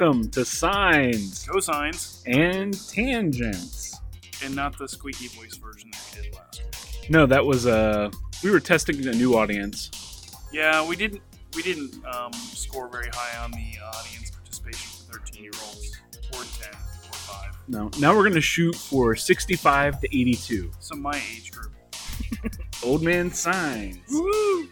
Welcome to Sines Cosines, and Tangents. and not the squeaky voice version that we did last week. No, that was uh we were testing a new audience. Yeah, we didn't we didn't um, score very high on the audience participation for 13 year olds or 10 or 5. No, now we're gonna shoot for 65 to 82. So my age group. Old man Signs. Woo!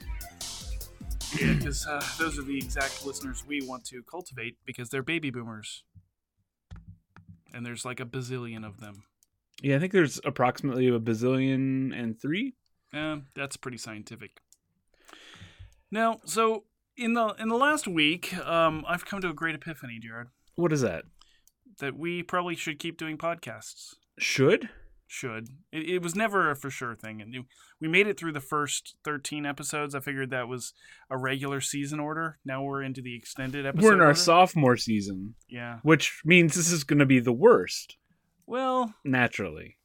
Yeah, because uh, those are the exact listeners we want to cultivate because they're baby boomers. And there's like a bazillion of them. Yeah, I think there's approximately a bazillion and three. Yeah, that's pretty scientific. Now, so in the in the last week, um, I've come to a great epiphany, Jared, What is that? that we probably should keep doing podcasts. Should? Should it, it was never a for sure thing, and we made it through the first thirteen episodes. I figured that was a regular season order. Now we're into the extended episode. we're in our order. sophomore season, yeah. which means this is gonna be the worst, Well, naturally.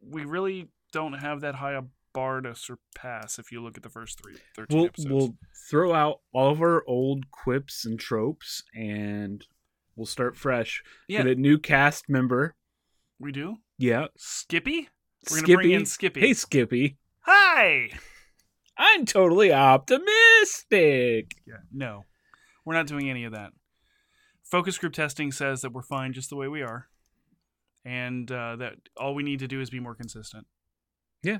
we really don't have that high a bar to surpass if you look at the first three 13 We'll episodes. we'll throw out all of our old quips and tropes and we'll start fresh. yeah, Get a new cast member. We do. Yeah. Skippy, we're gonna Skippy. bring in Skippy. Hey Skippy. Hi. I'm totally optimistic. Yeah, no, we're not doing any of that. Focus group testing says that we're fine just the way we are, and uh, that all we need to do is be more consistent. Yeah.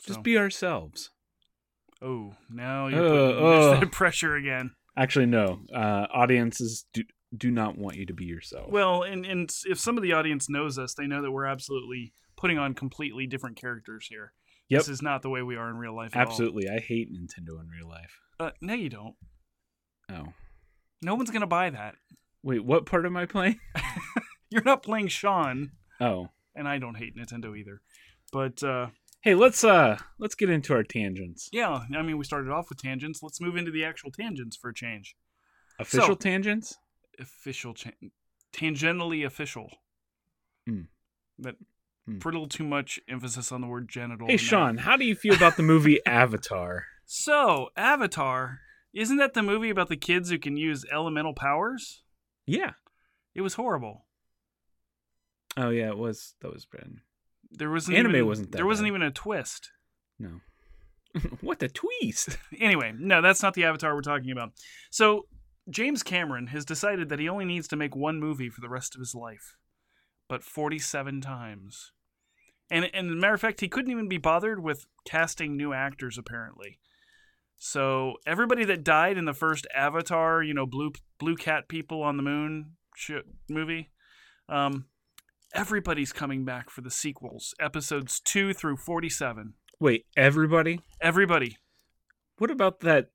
So, Just be ourselves. oh, now you're Uh, putting uh. that pressure again. Actually, no. Uh, audiences do do not want you to be yourself. Well, and and if some of the audience knows us, they know that we're absolutely putting on completely different characters here. Yep. This is not the way we are in real life. At absolutely. I hate Nintendo in real life. Uh, no, you don't. Oh. No one's gonna buy that. Wait, what part am I playing? You're not playing Sean, Oh. and I don't hate Nintendo either. But uh, Hey, let's uh let's get into our tangents. Yeah, I mean, we started off with tangents. Let's move into the actual tangents for a change. Official So- tangents? Official, cha- tangentially official. Hmm. That Hmm. put a little too much emphasis on the word genital. Hey in that. Sean, how do you feel about the movie Avatar? So, Avatar, isn't that the movie about the kids who can use elemental powers? Yeah. It was horrible. Oh yeah, it was that was bad. There wasn't Anime even, wasn't that there wasn't bad. even a twist. No. what the twist. Anyway, no, that's not the Avatar we're talking about. So, James Cameron has decided that he only needs to make one movie for the rest of his life, but 47 times. And, and as a matter of fact, he couldn't even be bothered with casting new actors, apparently. So, everybody that died in the first Avatar, you know, Blue, Blue Cat people on the moon sh- movie, um, everybody's coming back for the sequels, episodes 2 through 47. Wait, everybody? Everybody. What about that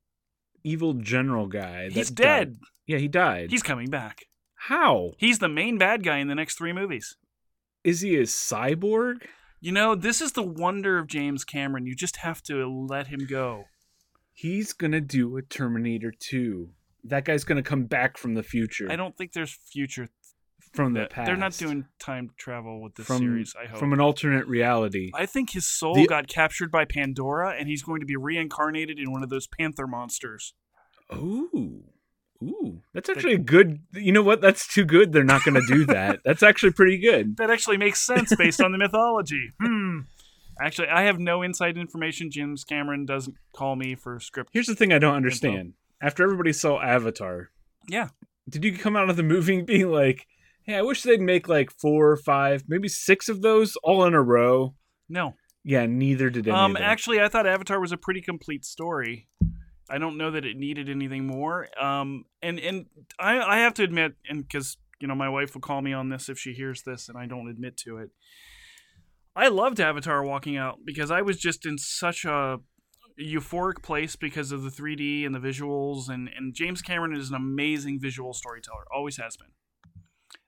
evil general guy? He's dead. died? Yeah, he died. He's coming back. How? He's the main bad guy in the next three movies. Is he a cyborg? You know, this is the wonder of James Cameron. You just have to let him go. He's gonna do a Terminator 2. That guy's gonna come back from the future. I don't think there's future. From the past. They're not doing time travel with this from series. I hope. from an alternate reality. I think his soul The- got captured by Pandora, and he's going to be reincarnated in one of those panther monsters. Ooh. Ooh. That's actually a good you know what? That's too good. They're not gonna do that. That's actually pretty good. That actually makes sense based on the mythology. Hmm. Actually, I have no inside information. James Cameron doesn't call me for script. Here's the thing I don't understand. After everybody saw Avatar, Yeah. did you come out of the movie being like, hey, I wish they'd make like four or five, maybe six of those all in a row? No. Yeah, neither did any Um, actually, I thought Avatar was a pretty complete story. I don't know that it needed anything more. Um, and and I I have to admit, and because you know my wife will call me on this if she hears this, and I don't admit to it. I loved Avatar walking out because I was just in such a euphoric place because of the 3D and the visuals, and and James Cameron is an amazing visual storyteller, always has been.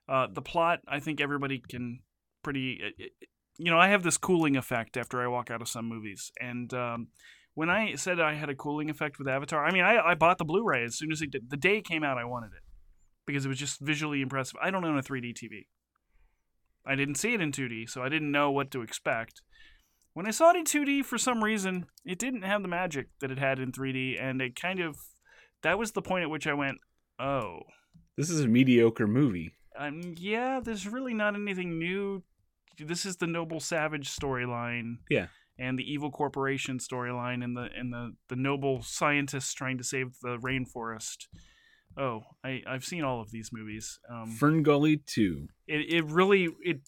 Uh, the plot, I think everybody can pretty. It, it, you know, I have this cooling effect after I walk out of some movies, and um, when I said I had a cooling effect with Avatar, I mean, I, I bought the Blu-ray as soon as it did. The day it came out, I wanted it because it was just visually impressive. I don't own a 3D TV. I didn't see it in 2D, so I didn't know what to expect. When I saw it in 2D, for some reason, it didn't have the magic that it had in 3D, and it kind of that was the point at which I went, oh, This is a mediocre movie. Um, yeah, there's really not anything new. This is the noble savage storyline. Yeah. And the evil corporation storyline, and the and the the noble scientists trying to save the rainforest. Oh, I I've seen all of these movies. Um, Fern Gully 2. it it really it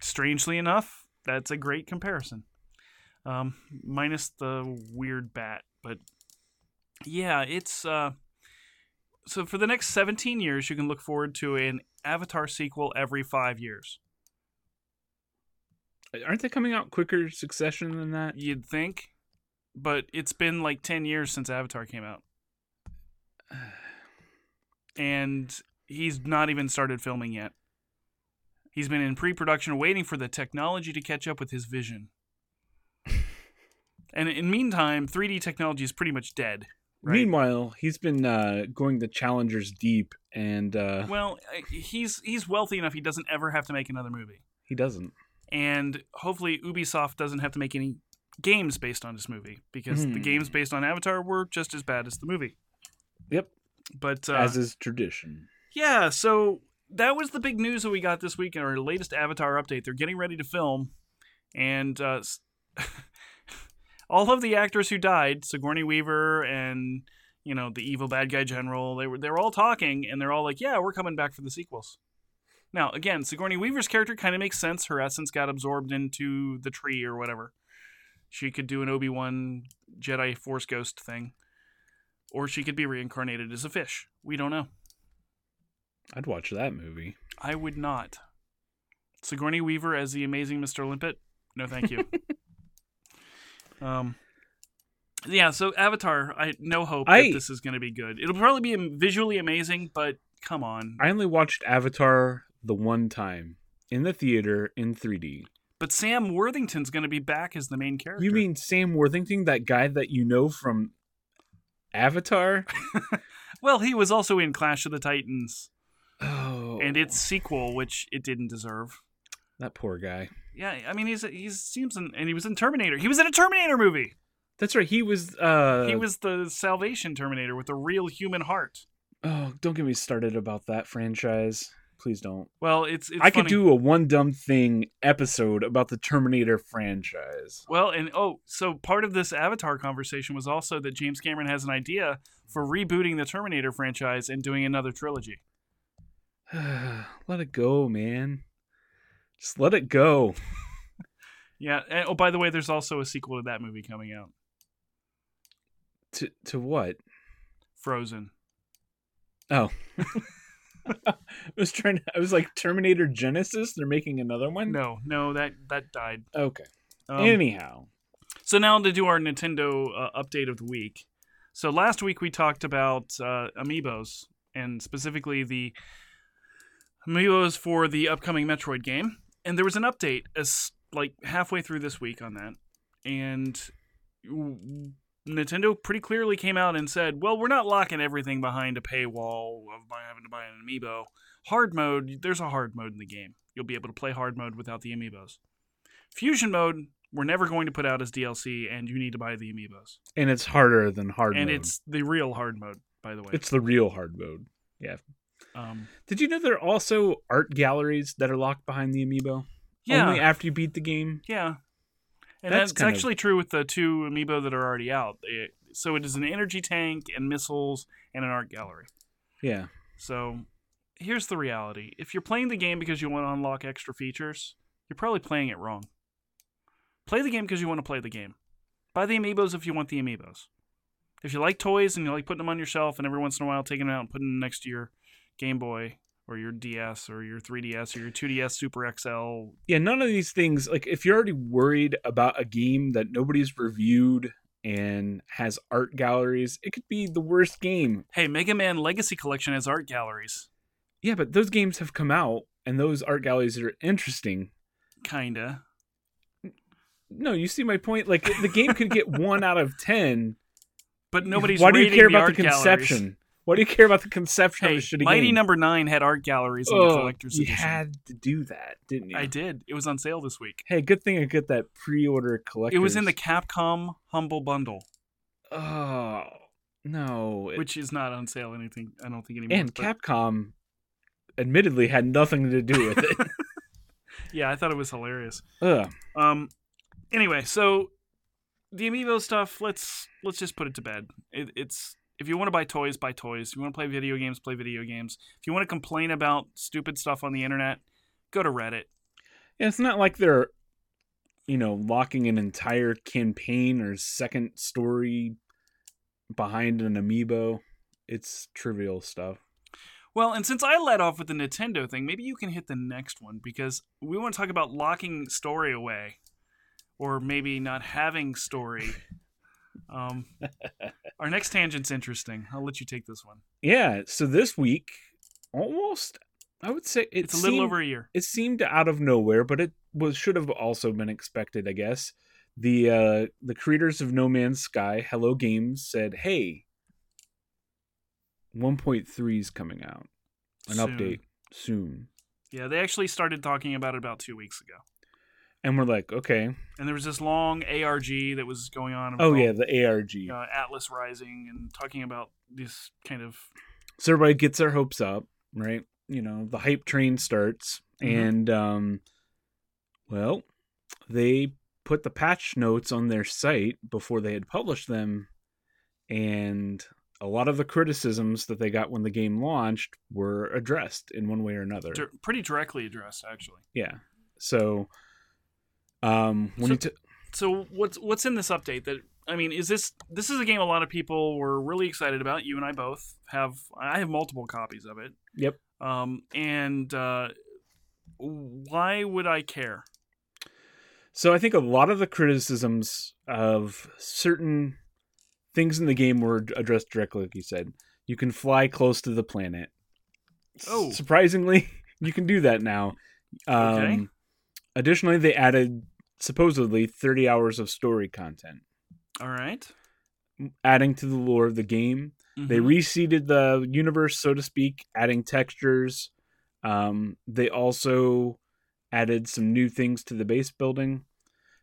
strangely enough that's a great comparison um minus the weird bat but yeah it's uh so for the next 17 years you can look forward to an avatar sequel every 5 years. Aren't they coming out quicker succession than that? you'd think but it's been like 10 years since avatar came out. And he's not even started filming yet. He's been in pre-production waiting for the technology to catch up with his vision. And in meantime 3d technology is pretty much dead right? Meanwhile, he's been uh, going the Challengers deep, and uh, well he's he's wealthy enough he doesn't ever have to make another movie he doesn't. and hopefully ubisoft doesn't have to make any games based on this movie because the Hmm. games based on avatar were just as bad as the movie Yep, but uh, as is tradition. Yeah, so that was the big news that we got this week in our latest Avatar update. They're getting ready to film, and uh, all of the actors who died, Sigourney Weaver and you know the evil bad guy general, they were they were all talking, and they're all like, "Yeah, we're coming back for the sequels." Now, again, Sigourney Weaver's character kind of makes sense. Her essence got absorbed into the tree or whatever. She could do an Obi Wan Jedi Force Ghost thing, or she could be reincarnated as a fish. We don't know. I'd watch that movie. I would not. Sigourney Weaver as the amazing Mr. Limpet? No, thank you. um, yeah. So Avatar, I no hope I- that this is going to be good. It'll probably be visually amazing, but come on. I only watched Avatar the one time in the theater in 3D. But Sam Worthington's going to be back as the main character. You mean Sam Worthington, that guy that you know from Avatar? Well, he was also in Clash of the Titans Oh, and its sequel, which it didn't deserve. that poor guy. Yeah, I mean, he's he's seems in, and he was in Terminator. He was in a Terminator movie. That's right. He was. uh he was the Salvation Terminator with a real human heart. Oh, don't get me started about that franchise. Please don't. Well, it's, it's I could do a one dumb thing episode about the Terminator franchise. Well, and oh, so part of this Avatar conversation was also that James Cameron has an idea for rebooting the Terminator franchise and doing another trilogy. let it go, man. Just let it go. Yeah. And, oh, by the way, there's also a sequel to that movie coming out, To to what? Frozen. Oh. I was trying to, I was like Terminator Genisys, they're making another one? No, no, that that died. Okay. Um, Anyhow. So now to do our Nintendo uh, update of the week. So last week we talked about uh, amiibos and specifically the amiibos for the upcoming Metroid game, and there was an update as like halfway through this week on that, and Nintendo pretty clearly came out and said, "Well, we're not locking everything behind a paywall of by having to buy an amiibo. Hard mode, there's a hard mode in the game. You'll be able to play hard mode without the amiibos. Fusion mode, we're never going to put out as DLC, and you need to buy the amiibos. And it's harder than hard mode. and mode. it's the real hard mode, by the way. it's the real hard mode. Um, Did you know there are also art galleries that are locked behind the amiibo? yeah, Only after you beat the game? yeah. And That's that's, kind of- actually true with the two amiibo that are already out. It- so it is an energy tank and missiles and an art gallery. Yeah. So here's the reality: if you're playing the game because you want to unlock extra features, you're probably playing it wrong. Play the game because you want to play the game. Buy the amiibos if you want the amiibos. If you like toys and you like putting them on your shelf and every once in a while taking them out and putting them next to your Game Boy or your DS or your 3DS or your 2DS Super XL, Yeah, none of these things like if you're already worried about a game that nobody's reviewed and has art galleries, it could be the worst game. hey, Mega Man Legacy Collection has art galleries, Yeah, but those games have come out and those art galleries are interesting. kinda. No, you see my point? Like the game could get 1 out of 10. But nobody's Why do you care the about the galleries. Why do you care about the conception Hey, of a shitty Mighty game? Number Nine had art galleries in the Oh, collector's you edition. had to do that, didn't you? I did. It was on sale this week. Hey, good thing I get that pre-order collector. It was in the Capcom Humble Bundle. Oh, No, it- which is not on sale anything. I don't think anymore. and but- Capcom, admittedly, had nothing to do with it. yeah, I thought it was hilarious. Ugh. Um. Anyway, so the amiibo stuff. Let's let's just put it to bed. It, it's if you want to buy toys, buy toys. If you want to play video games, play video games. If you want to complain about stupid stuff on the internet, go to Reddit. Yeah, it's not like they're, you know, locking an entire campaign or second story behind an amiibo. It's trivial stuff. Well, and since I led off with the Nintendo thing, maybe you can hit the next one because we want to talk about locking story away, or maybe not having story. Um, our next tangent's interesting. I'll let you take this one. Yeah, so this week, almost, I would say it It's a little seemed- over a year. It seemed out of nowhere, but it was should have also been expected, I guess. The uh the creators of No Man's Sky, Hello Games, said, "Hey, 1.3 is coming out. An Soon. update soon." Yeah, they actually started talking about it about two weeks ago. And we're like, "Okay. And there was this long ARG that was going on. Oh yeah, the ARG." uh, Atlas Rising and talking about this kind of so everybody gets their hopes up, right? You know, the hype train starts, Mhm. and um, well, they put the patch notes on their site before they had published them, and a lot of the criticisms that they got when the game launched were addressed in one way or another. pretty directly addressed, actually. Yeah. So, um, when So- you t- So what's what's in this update? That I mean, is this this is a game a lot of people were really excited about? You and I both have. I have multiple copies of it. yep, Um, and uh, why would I care? So I think a lot of the criticisms of certain things in the game were addressed directly, like you said. You can fly close to the planet. Oh. surprisingly, you can do that now. Um, Okay. Additionally, they added supposedly 30 hours of story content, All right. adding to the lore of the game. They Mhm. reseeded the universe, so to speak, adding textures. Um, they also added some new things to the base building.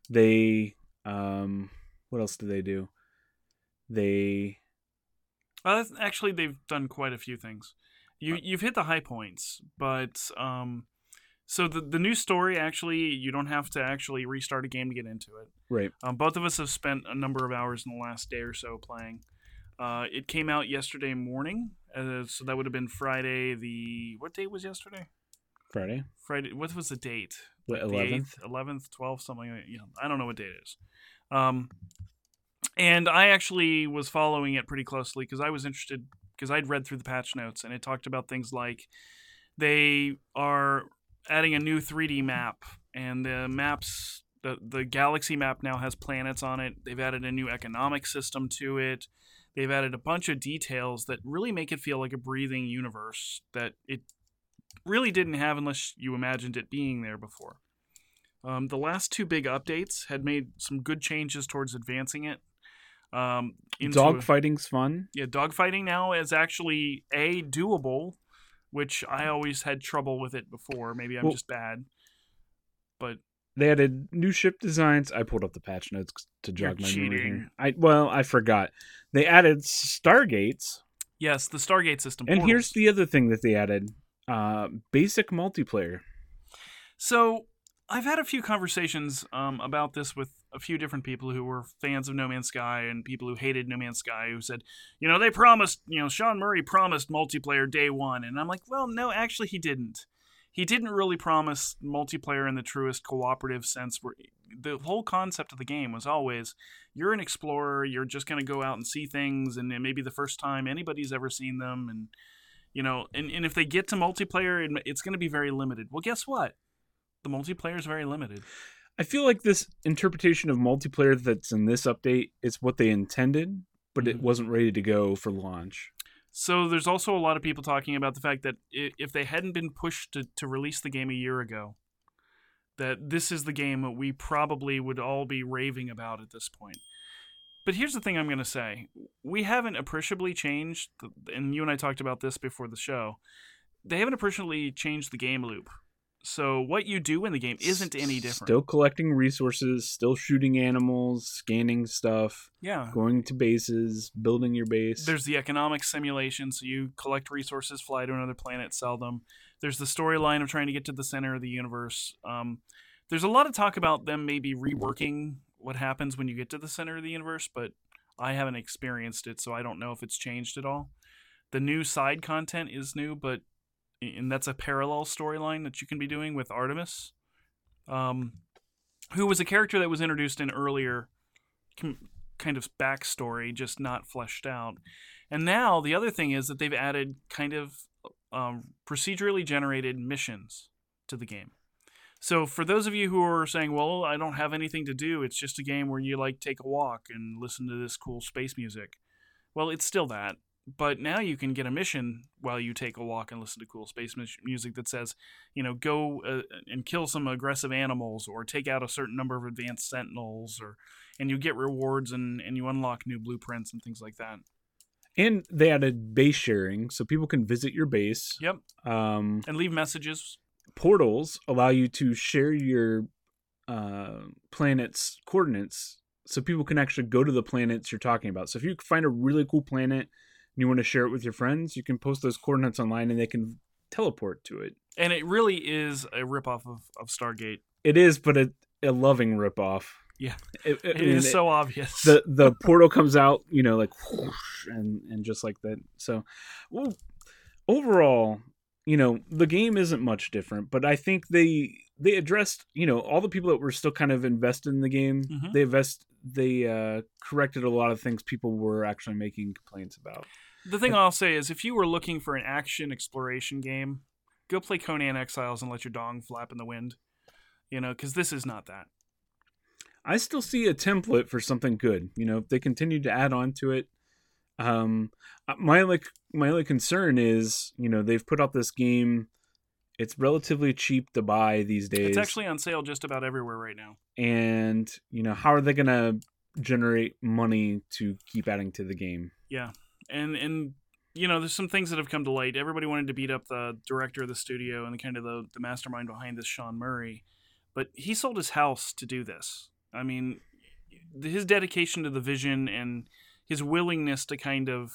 They, um, what else did they do? They, Well, actually, they've done quite a few things. You you've hit the high points, but um, so the the new story actually you don't have to actually restart a game to get into it. right, Um, both of us have spent a number of hours in the last day or so playing. Uh, it came out yesterday morning, uh, so that would have been Friday. The what date was yesterday? Friday, Friday. What was the date? the the 11th. eighth, eleventh, twelfth, something. Like, you know, I don't know what date it is. Um, and I actually was following it pretty closely because I was interested because I'd read through the patch notes and it talked about things like they are adding a new 3D map and the maps the the galaxy map now has planets on it. They've added a new economic system to it. They've added a bunch of details that really make it feel like a breathing universe that it really didn't have unless you imagined it being there before. Um, the last two big updates had made some good changes towards advancing it. Um, Dogfighting's fun. yeah, dogfighting now is actually a doable, which I always had trouble with it before. Maybe I'm Well- just bad, but They added new ship designs. I pulled up the patch notes to jog my memory cheating. here. I well, I forgot. They added stargates, yes, the Stargate system. and here's the other thing that they added: uh, basic multiplayer. So I've had a few conversations um, about this with a few different people who were fans of No Man's Sky and people who hated No Man's Sky who said, you know, they promised, you know, Sean Murray promised multiplayer day one. And I'm like, well, no, actually, he didn't. He didn't really promise multiplayer in the truest cooperative sense. Where the whole concept of the game was always you're an explorer, you're just going to go out and see things, and it may be the first time anybody's ever seen them. And, you know, and, and if they get to multiplayer, it's going to be very limited. Well, guess what? the multiplayer is very limited. I feel like this interpretation of multiplayer that's in this update is what they intended, but it Mhm. wasn't ready to go for launch. So there's also a lot of people talking about the fact that if they hadn't been pushed to, to release the game a year ago, that this is the game that we probably would all be raving about at this point. But here's the thing I'm going to say. We haven't appreciably changed, and you and I talked about this before the show. They haven't appreciably changed the game loop. So what you do in the game isn't any different. Still collecting resources, still shooting animals, scanning stuff, yeah. going to bases, building your base. There's the economic simulation, so you collect resources, fly to another planet, sell them. There's the storyline of trying to get to the center of the universe. Um, there's a lot of talk about them maybe reworking what happens when you get to the center of the universe, but I haven't experienced it, so I don't know if it's changed at all. The new side content is new, but and that's a parallel storyline that you can be doing with Artemis, um, who was a character that was introduced in earlier com- kind of backstory, just not fleshed out. And now the other thing is that they've added kind of um, procedurally generated missions to the game. So for those of you who are saying, "Well, I don't have anything to do. It's just a game where you like take a walk and listen to this cool space music." Well, it's still that, but now you can get a mission while you take a walk and listen to cool space music that says, you know, go uh, and kill some aggressive animals or take out a certain number of advanced sentinels or and you get rewards and and you unlock new blueprints and things like that. and they added base sharing, so people can visit your base. Yep. Um, And leave messages. portals allow you to share your uh, planet's coordinates so people can actually go to the planets you're talking about. So if you find a really cool planet and you want to share it with your friends, you can post those coordinates online and they can teleport to it. And it really is a ripoff of, of Stargate. It is, but a, a loving ripoff. Yeah. it, It mean, is it- so obvious. the the portal comes out, you know, like whoosh, and and just like that. So, well, overall, you know, the game isn't much different, but I think they they addressed, you know, all the people that were still kind of invested in the game. Mhm. They invest they uh corrected a lot of things people were actually making complaints about. The thing I'll say is, if you were looking for an action exploration game, go play Conan Exiles and let your dong flap in the wind. You know, because this is not that. I still see a template for something good. You know, if they continue to add on to it. Um, uh, my like my only concern is, you know, they've put out this game. It's relatively cheap to buy these days, It's actually on sale just about everywhere right now. and you know, how are they gonna generate money to keep adding to the game? Yeah. And and you know, there's some things that have come to light. Everybody wanted to beat up the director of the studio and the kind of the, the mastermind behind this, Sean Murray, but he sold his house to do this. I mean, his dedication to the vision and his willingness to kind of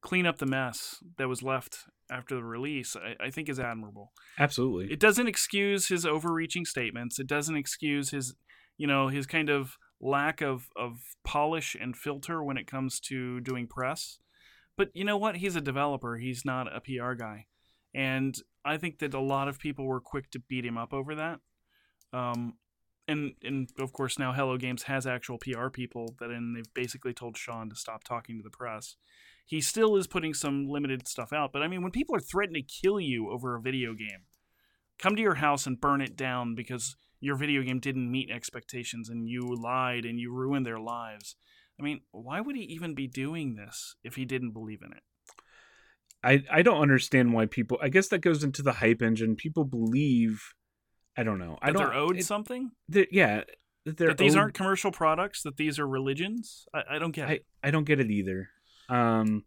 clean up the mess that was left after the release, I, I think is admirable. Absolutely, It doesn't excuse his overreaching statements. It doesn't excuse his, you know, his kind of lack of, of polish and filter when it comes to doing press. But you know what? He's a developer. He's not a PR guy. And I think that a lot of people were quick to beat him up over that. Um, and and of course now Hello Games has actual PR people that and they've basically told Sean to stop talking to the press. He still is putting some limited stuff out, but I mean when people are threatening to kill you over a video game, come to your house and burn it down because your video game didn't meet expectations and you lied and you ruined their lives. I mean, why would he even be doing this if he didn't believe in it? I I don't understand why people. I guess that goes into the hype engine. People believe. I don't know. I That don't. they're owed it- something? that- yeah, that they're these owed- aren't commercial products? That these are religions? I, I don't get it. I I don't get it either. Um,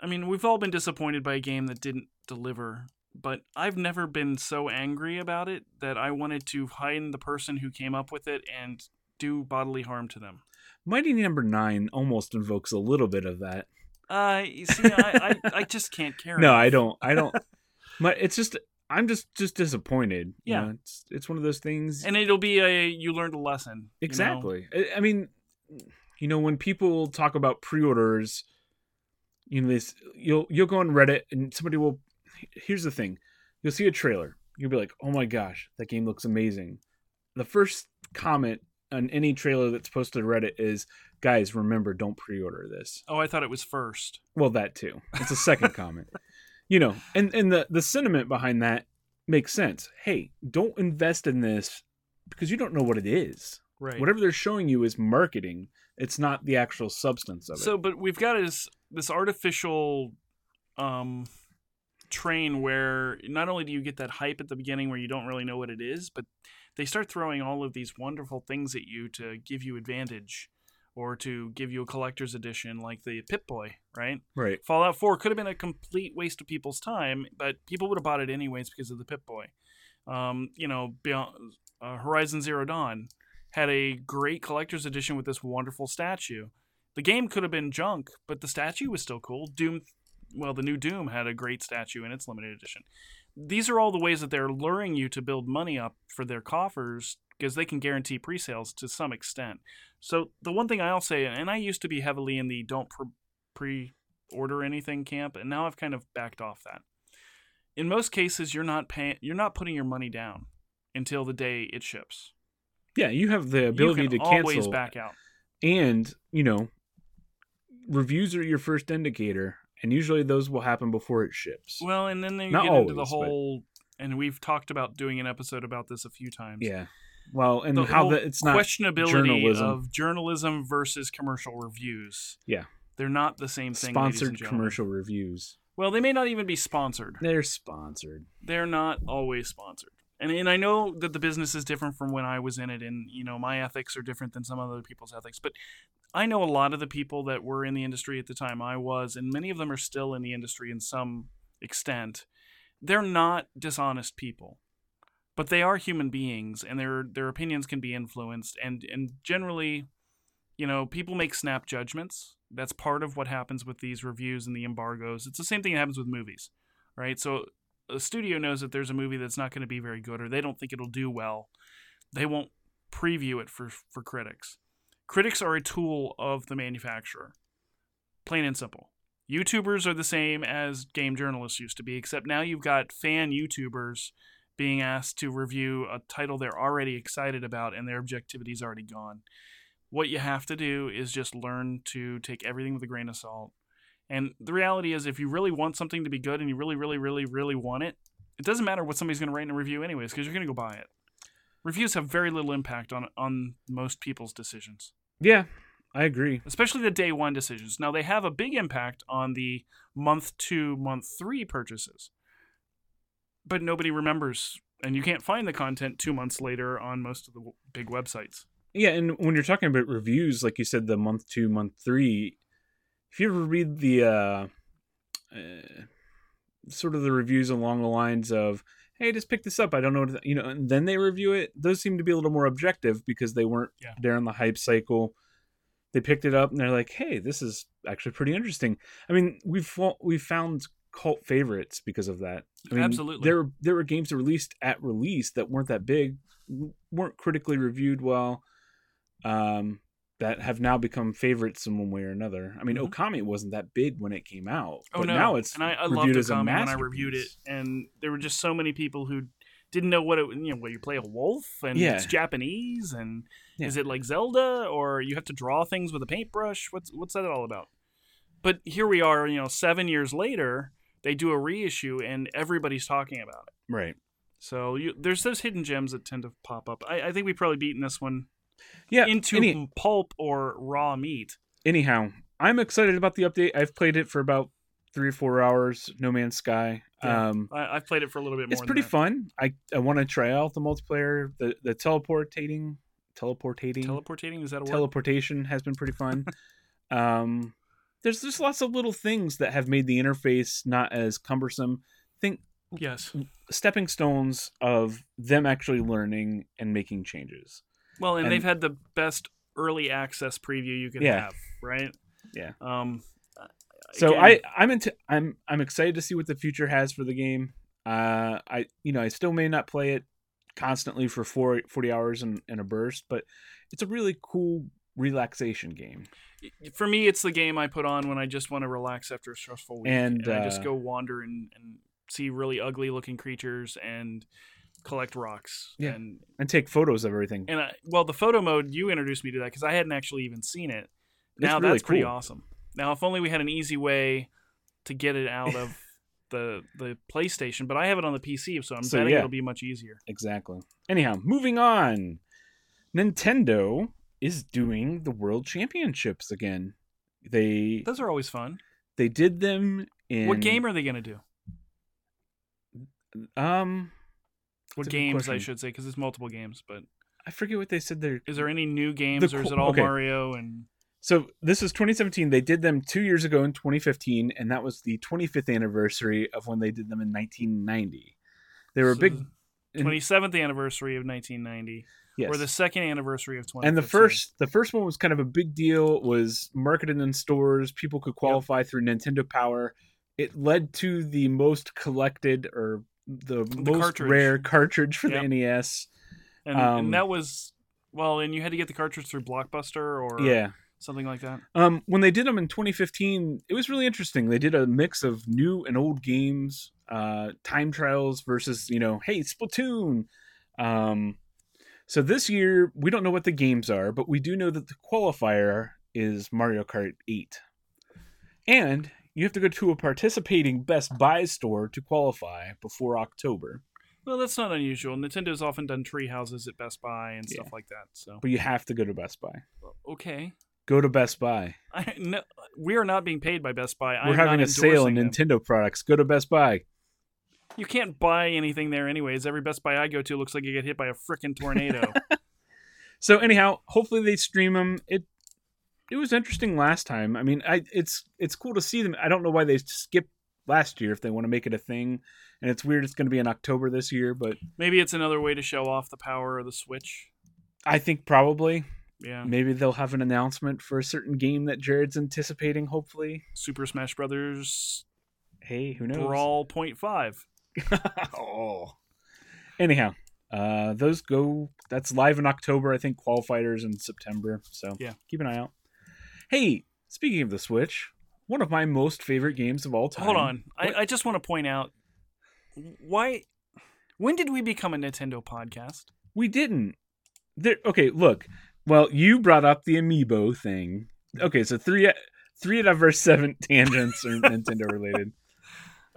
I mean, we've all been disappointed by a game that didn't deliver, but I've never been so angry about it that I wanted to find the person who came up with it and do bodily harm to them. Mighty Number Nine almost invokes a little bit of that. Uh, you see, I, I, I just can't care. No, enough. I don't. I don't. My, it's just I'm just just disappointed. you Yeah. know? it's it's one of those things. And it'll be a you learned a lesson. you know? exactly. I, I mean, you know, when people talk about pre-orders, you know, this you'll you'll go on Reddit and somebody will. Here's the thing: you'll see a trailer, you'll be like, "Oh my gosh, that game looks amazing." The first comment on any trailer that's posted to Reddit is, "Guys, remember, don't pre-order this." Oh, I thought it was first. Well, that too. It's a second comment. You know, and and the the sentiment behind that makes sense. Hey, don't invest in this because you don't know what it is. Right. Whatever they're showing you is marketing. It's not the actual substance of it. So, but we've got this this artificial um, train where not only do you get that hype at the beginning where you don't really know what it is, but they start throwing all of these wonderful things at you to give you advantage or to give you a collector's edition like the Pip Boy, right? right. Fallout 4 could have been a complete waste of people's time, but people would have bought it anyways because of the Pip Boy. Um, you know, Beyond, uh, Horizon Zero Dawn had a great collector's edition with this wonderful statue. The game could have been junk, but the statue was still cool. Doom, well, the new Doom had a great statue in its limited edition. These are all the ways that they're luring you to build money up for their coffers because they can guarantee pre-sales to some extent. So the one thing I'll say, and I used to be heavily in the don't pre-order anything camp, and now I've kind of backed off that. In most cases, you're not paying, you're not putting your money down until the day it ships. Yeah, you have the ability you can to always cancel, back out. and you know, reviews are your first indicator, and usually those will happen before it ships. Well, and then you Not get into the always, but- whole, and we've talked about doing an episode about this a few times. yeah, well, and the how whole that it's not questionability journalism. of journalism versus commercial reviews. Yeah. they're not the same thing. sponsored commercial reviews. Well, they may not even be sponsored. They're sponsored. They're not always sponsored. And and I know that the business is different from when I was in it, and you know my ethics are different than some other people's ethics. But I know a lot of the people that were in the industry at the time I was, and many of them are still in the industry in some extent. They're not dishonest people, but they are human beings, and their their opinions can be influenced. And and generally, you know, people make snap judgments. That's part of what happens with these reviews and the embargoes. It's the same thing that happens with movies, right? So a studio knows that there's a movie that's not going to be very good or they don't think it'll do well, they won't preview it for for critics. Critics are a tool of the manufacturer. Plain and simple. YouTubers are the same as game journalists used to be, except now you've got fan YouTubers being asked to review a title they're already excited about and their objectivity's already gone. What you have to do is just learn to take everything with a grain of salt. And the reality is, if you really want something to be good and you really, really, really, really want it, it doesn't matter what somebody's going to write in a review, anyways, because you're going to go buy it. Reviews have very little impact on on most people's decisions, Yeah, I agree. especially the day one decisions. Now they have a big impact on the month two, month three purchases, but nobody remembers, and you can't find the content two months later on most of the w- big websites. Yeah, and when you're talking about reviews, like you said, the month two, month three, if you ever read the uh, uh sort of the reviews along the lines of, "Hey, just pick this up. I don't know," what you know, and then they review it. Those seem to be a little more objective because they weren't Yeah. there in the hype cycle. They picked it up and they're like, "Hey, this is actually pretty interesting." I mean, we've we've found cult favorites because of that. I mean, Absolutely. There there were games that released at release that weren't that big, weren't critically reviewed well, um, that have now become favorites in one way or another. I mean, Mhm. Okami wasn't that big when it came out, Oh but no! now it's and I, I reviewed loved as a Okami when I reviewed it, and there were just so many people who didn't know what it. You know, where you play a wolf and Yeah. it's Japanese, and Yeah. is it like Zelda or you have to draw things with a paintbrush? What's what's that all about? But here we are, you know, seven years later, they do a reissue, and everybody's talking about it. right. So you, there's those hidden gems that tend to pop up. I, I think we've probably beaten this one Yeah. into any- pulp or raw meat. anyhow, I'm excited about the update. I've played it for about three or four hours. No Man's Sky. Yeah. Um, I, I've played it for a little bit more. it's pretty fun. I I want to try out the multiplayer. The the teleportating teleportating Teleportating is that a word? teleportation has been pretty fun. um, there's just lots of little things that have made the interface not as cumbersome. Think yes. stepping stones of them actually learning and making changes. Well, and, And- they've had the best early access preview you can Yeah. have, right? Yeah. Um. So again, I I'm into I'm I'm excited to see what the future has for the game. Uh, I you know I still may not play it constantly for four, 40 hours in, in a burst, but it's a really cool relaxation game. for me, it's the game I put on when I just want to relax after a stressful week, And, I just uh, go wander and, and see really ugly looking creatures and collect rocks. Yeah. And And take photos of everything. and I, well, the photo mode you introduced me to that because I hadn't actually even seen it. Now really that's pretty awesome. Now, if only we had an easy way to get it out of the the PlayStation, but I have it on the PC, so I'm So, betting yeah. it'll be much easier. Exactly. Anyhow, moving on. Nintendo is doing the World Championships again. They Those are always fun. they did them in What game are they going to do? um What That's a good games, I should say, because it's multiple games. But I forget what they said they're there any new games, or is it all okay. Mario and? So this is 2017. They did them two years ago in 2015, and that was the 25th anniversary of when they did them in 1990. They were a big, So- and- 27th anniversary of 1990, yes. or the second anniversary of 2015. and the first the first one was kind of a big deal. Was marketed in stores. People could qualify through Nintendo Power. It led to the most collected or the, most cartridge. rare cartridge for Yep. the NES. and, um, and that was well, and you had to get the cartridge through Blockbuster or Yeah. something like that. Um, when they did them in 2015, it was really interesting. They did a mix of new and old games, uh, time trials versus, you know, hey, Splatoon. Um, so this year, we don't know what the games are, but we do know that the qualifier is Mario Kart 8. And you have to go to a participating Best Buy store to qualify before October, Well, that's not unusual. Nintendo's often done tree houses at Best Buy and stuff Yeah. like that. So but you have to go to Best Buy. okay, Go to Best Buy. I, no, we are not being paid by Best Buy. We're I'm having not a sale endorsing them. Nintendo products. Go to Best Buy. You can't buy anything there, anyways. Every Best Buy I go to looks like you get hit by a freaking tornado. So anyhow, hopefully they stream them. It it was interesting last time. I mean, I it's it's cool to see them. I don't know why they skipped last year if they want to make it a thing. And it's weird it's going to be in October this year, but Maybe it's another way to show off the power of the Switch. I think probably Yeah, maybe they'll have an announcement for a certain game that Jared's anticipating. Hopefully, Super Smash Brothers hey, who knows? Brawl Point Five. oh. Anyhow, uh, those go. That's live in October. I think qualifiers in September. So Yeah. keep an eye out. Hey, speaking of the Switch, one of my most favorite games of all time. Hold on, I, I just want to point out why. When did we become a Nintendo podcast? We didn't. There. Okay, look. Well, you brought up the amiibo thing. Okay, so three three out of our seven tangents are Nintendo related.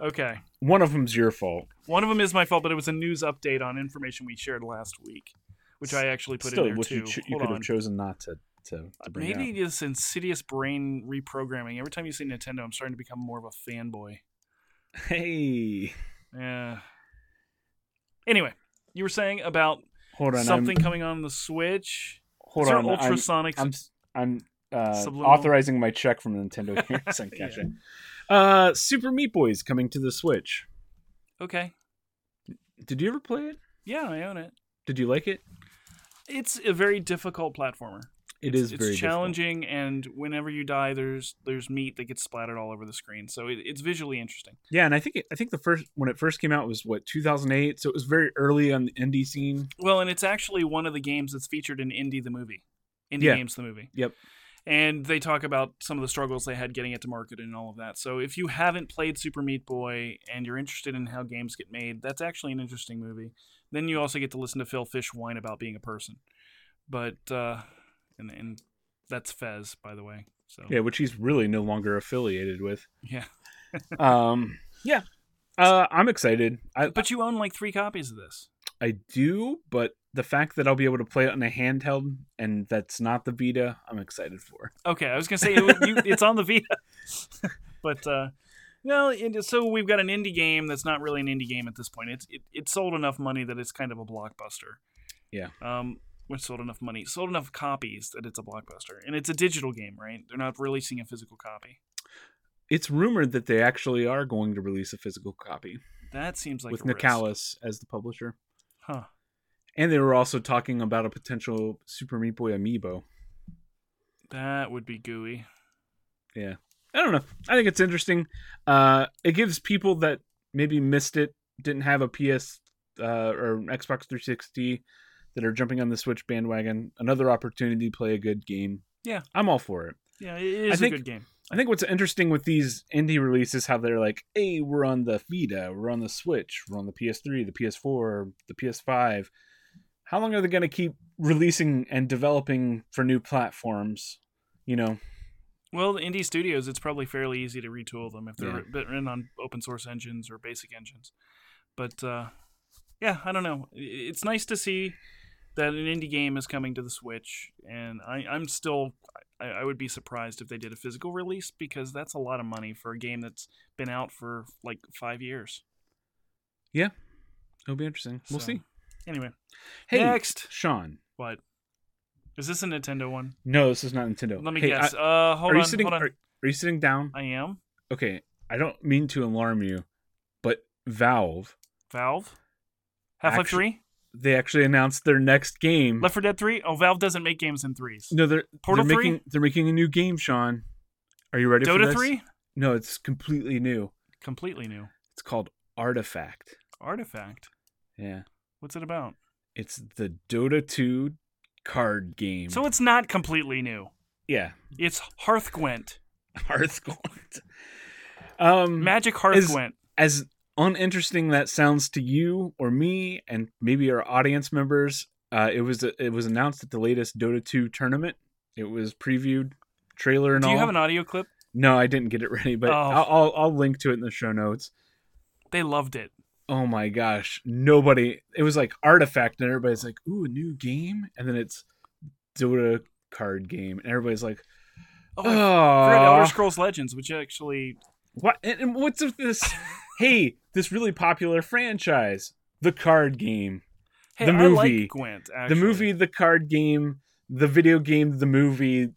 Okay, One of them's your fault. one of them is my fault, but it was a news update on information we shared last week, which I actually put Still, in there too. you, you could on. have chosen not to to, to bring Maybe up. this insidious brain reprogramming. Every time you say Nintendo, I'm starting to become more of a fanboy. Hey, Yeah. Anyway, you were saying about hold on. something I'm, coming on the Switch. hold on. I'm- ultrasonics? I'm s- I'm uh, authorizing my check from Nintendo here. so I can catch it. Uh, Super Meat Boy is coming to the Switch. okay. Did you ever play it? Yeah, I own it. Did you like it? It's a very difficult platformer. It it's, is it's very difficult. challenging, and whenever you die, there's there's meat that gets splattered all over the screen. So it, it's visually interesting. Yeah, and I think it, I think the first when it first came out was what 2008, so it was very early on the indie scene. Well, and it's actually one of the games that's featured in Indie the movie. Indie Yeah. Games the movie. Yep. And they talk about some of the struggles they had getting it to market and all of that. So if you haven't played Super Meat Boy and you're interested in how games get made, that's actually an interesting movie. Then you also get to listen to Phil Fish whine about being a person. But uh and and that's Fez, by the way. So Yeah, which he's really no longer affiliated with. yeah. Um, yeah, uh, I'm excited. I But you own like three copies of this. I do, but the fact that I'll be able to play it on a handheld and that's not the Vita, I'm excited for. Okay, I was gonna say it, you, it's on the Vita, but uh, no. It, so we've got an indie game that's not really an indie game at this point. It's it, it sold enough money that it's kind of a blockbuster. Yeah. Um, which sold enough money, sold enough copies that it's a blockbuster, and it's a digital game, right? They're not releasing a physical copy. It's rumored that they actually are going to release a physical copy That seems like with. Nicalis as the publisher. huh? And they were also talking about a potential Super Meat Boy amiibo. That would be gooey. Yeah. I don't know. I think it's interesting. Uh, it gives people that maybe missed it, didn't have a PS uh, or Xbox 360 that are jumping on the Switch bandwagon, another opportunity to play a good game. Yeah. I'm all for it. Yeah, it is think- a good game. I think what's interesting with these indie releases, how they're like, hey, we're on the Vita, we're on the Switch, we're on the PS3, the PS4, the PS5. How long are they going to keep releasing and developing for new platforms? You know, Well, the indie studios, it's probably fairly easy to retool them if they're Yeah. written on open source engines or basic engines. But uh, yeah, I don't know. It's nice to see that an indie game is coming to the Switch, and I, I'm still. I, I would be surprised if they did a physical release because that's a lot of money for a game that's been out for like five years. Yeah, it'll be interesting. We'll So, see. Anyway, Hey, next, Sean. what is this a Nintendo one? No, this is not Nintendo. Let me hey, guess. I- uh, hold are on, you sitting? hold on. Are, are you sitting down? I am Okay, I don't mean to alarm you, but Valve Valve. Half Life Three, They actually announced their next game. Left 4 Dead Three. Oh, Valve doesn't make games in threes. no, they're Portal they're 3? making they're making a new game, Sean. Are you ready for Dota this? Three, No, it's completely new. completely new. It's called Artifact. Artifact. Yeah. What's it about? It's the Dota 2 card game. So it's not completely new. yeah, It's Hearthgwent. Hearthgwent. Um Magic Hearth Is- Gwent. as uninteresting that sounds to you or me and maybe our audience members, uh, it was it was announced at the latest Dota 2 tournament. It was previewed, trailer and Do all. Do you have an audio clip? no, I didn't get it ready, but Oh. I'll, I'll I'll link to it in the show notes. They loved it. Oh my gosh, nobody! It was like artifact, and everybody's like, "Ooh, a new game," and then it's Dota card game, and everybody's like, Oh, forgot Elder "Oh, Scrolls Legends, which actually what? And, and what's with this? hey, this really popular franchise, the card game, hey, The I movie. like Gwent. Actually. the movie, the card game, the video game, the movie.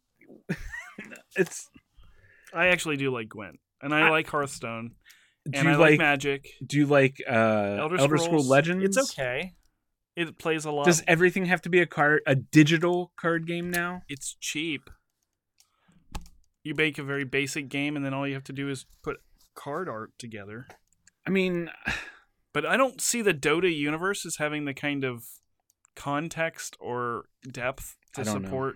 it's. I actually do like Gwent, and I, I- like Hearthstone, Do and you I like, like? Magic. do you like uh, Elder, Elder, Scrolls, Scroll Legends? It's okay. It plays a lot. Does everything have to be a card, a digital card game now? it's cheap. You make a very basic game, and then all you have to do is put card art together. I mean, But I don't see the Dota universe as having the kind of context or depth to I don't know. support.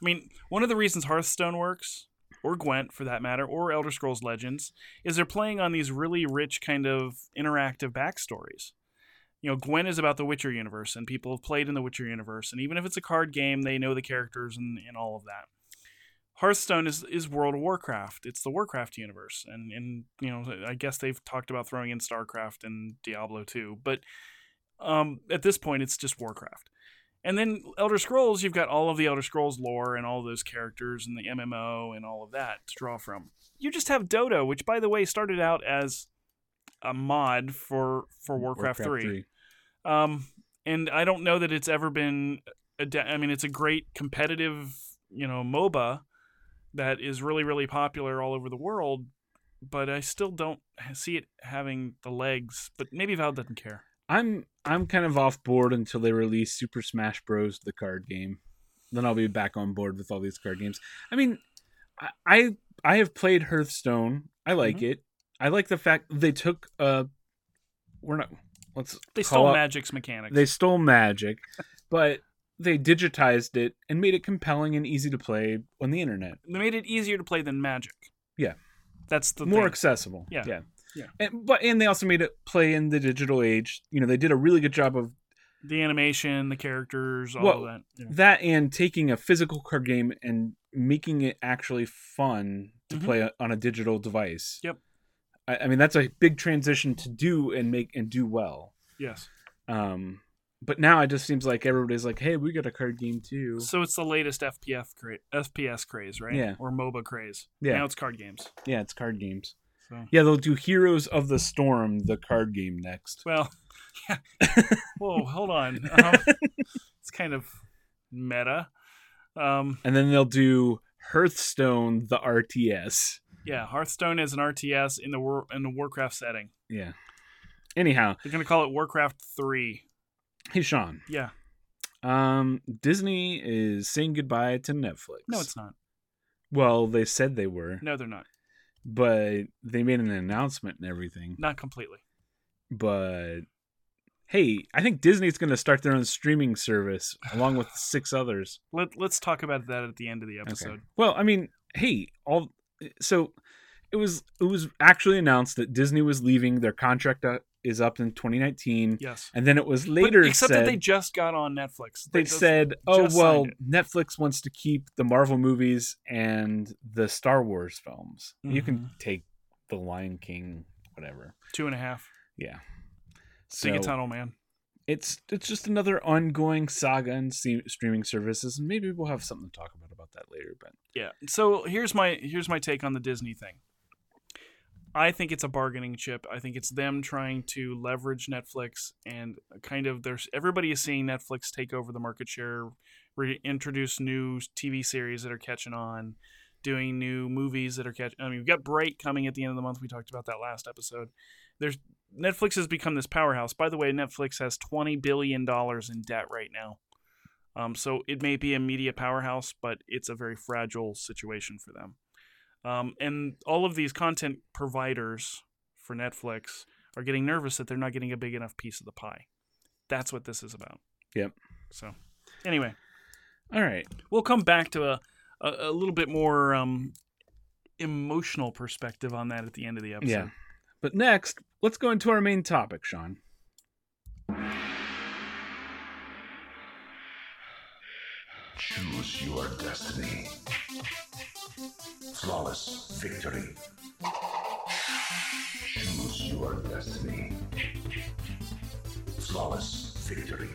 I mean, one of the reasons Hearthstone works, or Gwent for that matter, or Elder Scrolls Legends, is they're playing on these really rich kind of interactive backstories. You know, Gwent is about the Witcher universe, and people have played in the Witcher universe, and even if it's a card game, they know the characters and, and all of that. Hearthstone is, is World of Warcraft. It's the Warcraft universe, and and you know I guess they've talked about throwing in Starcraft and Diablo too, but um, at this point it's just Warcraft. And then Elder Scrolls, you've got all of the Elder Scrolls lore and all those characters and the MMO and all of that to draw from. You just have Dota, which by the way started out as a mod for for Warcraft, 3. Um, and I don't know that it's ever been. Ad- I mean, it's a great competitive, you know, MOBA that is really, really popular all over the world. But I still don't see it having the legs. But maybe Valve doesn't care. I'm I'm kind of off board until they release Super Smash Bros. the card game. Then I'll be back on board with all these card games. I mean, I I, I have played Hearthstone. I like Mm-hmm. it. I like the fact they took uh we're not let's They stole out- Magic's mechanics. They stole magic, but they digitized it and made it compelling and easy to play on the internet. They made it easier to play than Magic. Yeah. That's the More thing. accessible. Yeah. Yeah. Yeah. And but and they also made it play in the digital age. You know, they did a really good job of the animation, the characters, all Well, of that. Yeah. that and taking a physical card game and making it actually fun to Mhm. play on a digital device. Yep. I, I mean that's a big transition to do and make and do well. Yes. Um, but now it just seems like everybody's like, "Hey, we got a card game too." So it's the latest FPF cra- FPS craze, right? Yeah. Or MOBA craze. Yeah. Now it's card games. Yeah, it's card games. So Yeah, they'll do Heroes of the Storm, the card game next. well, yeah. Whoa, hold on. Um, it's kind of meta. Um, And then they'll do Hearthstone, the RTS. yeah, Hearthstone is an RTS in the war- in the Warcraft setting. Yeah. Anyhow, They're gonna call it Warcraft Three. Hey Sean, Yeah. um, Disney is saying goodbye to Netflix. No, it's not. Well, they said they were, No, they're not. but they made an announcement and everything. Not completely. But hey, I think Disney's going to start their own streaming service along with six others. Let Let's talk about that at the end of the episode. Okay. Well, I mean, hey, all so it was it was actually announced that Disney was leaving. Their contract uh, is up in 2019, Yes. and then it was But later except said that they just got on Netflix. they just- said, "Oh well, Netflix wants to keep the Marvel movies and the Star Wars films. You can Mhm. take the Lion King, whatever." two and a half. Yeah. Dig a tunnel, man. it's it's just another ongoing saga in streaming services, and maybe we'll have something to talk about about that later. But Yeah. So here's my here's my take on the Disney thing. I think it's a bargaining chip. I think it's them trying to leverage Netflix and kind of there's everybody is seeing Netflix take over the market share, reintroduce new TV series that are catching on, doing new movies that are catching. I mean, we've got Bright coming at the end of the month. We talked about that last episode. There's Netflix has become this powerhouse. By the way, Netflix has twenty billion dollars in debt right now. Um, so it may be a media powerhouse, but it's a very fragile situation for them. Um, and all of these content providers for Netflix are getting nervous that they're not getting a big enough piece of the pie. That's what this is about. Yep. So, anyway, All right. we'll come back to a a, a little bit more um, emotional perspective on that at the end of the episode. Yeah. But next, let's go into our main topic, Sean. Choose your destiny. Flawless victory. Choose your destiny. Flawless victory.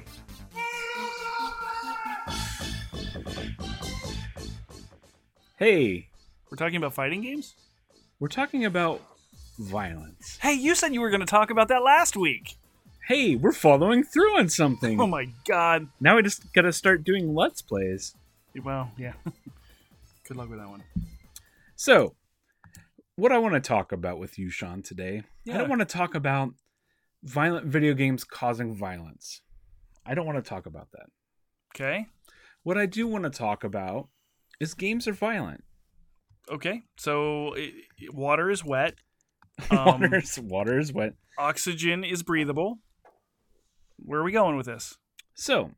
Hey, We're talking about fighting games. we're talking about violence. Hey, you said you were going to talk about that last week. Hey, we're following through on something. Oh my god. now we just gotta start doing let's plays. Well, yeah. Good luck with that one. So, what I want to talk about with you, Sean, today, I don't want to talk about violent video games causing violence. I don't want to talk about that. Okay. What I do want to talk about is games are violent. Okay. So i i- water is wet. Um, water, is, water is wet. Oxygen is breathable. Where are we going with this? So,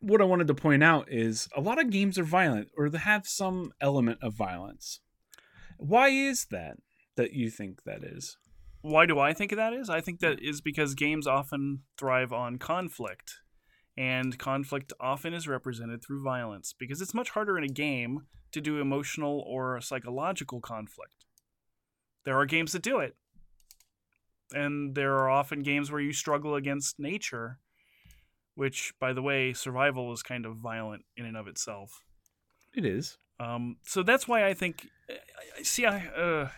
what I wanted to point out is a lot of games are violent or they have some element of violence. Why is that that you think that is? Why do I think that is? I think that is because games often thrive on conflict. And conflict often is represented through violence because it's much harder in a game to do emotional or psychological conflict. There are games that do it. And there are often games where you struggle against nature, which, by the way, survival is kind of violent in and of itself. It is. Um, so that's why I think. I- I- See, I uh,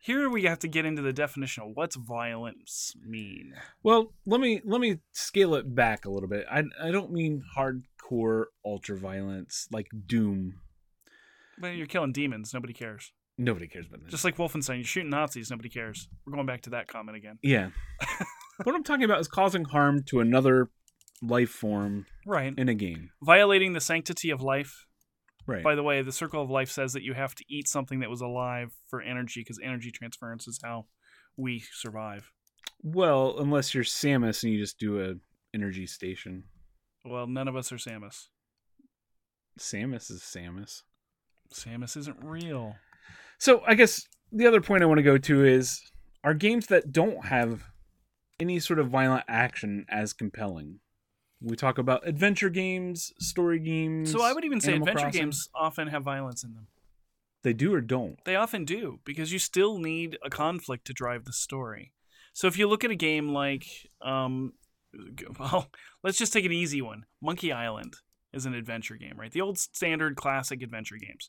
here we have to get into the definition of what's violence mean. Well, let me let me scale it back a little bit. I I don't mean hardcore ultra violence like Doom. But you're killing demons, nobody cares. Nobody cares about that. Just like Wolfenstein, you're shooting Nazis, nobody cares. We're going back to that comment again. yeah. what I'm talking about is causing harm to another life form Right. in a game. Violating the sanctity of life. Right. By the way, the circle of life says that you have to eat something that was alive for energy because energy transference is how we survive. well, unless you're Samus and you just do a energy station. Well, none of us are Samus. Samus is Samus. Samus isn't real. So I guess the other point I want to go to is are games that don't have any sort of violent action as compelling. We talk about adventure games, story games. So I would even say Animal adventure Crossing. games often have violence in them. They do or don't. They often do because you still need a conflict to drive the story. So if you look at a game like, um, well, let's just take an easy one. Monkey Island is an adventure game, right? The old standard classic adventure games.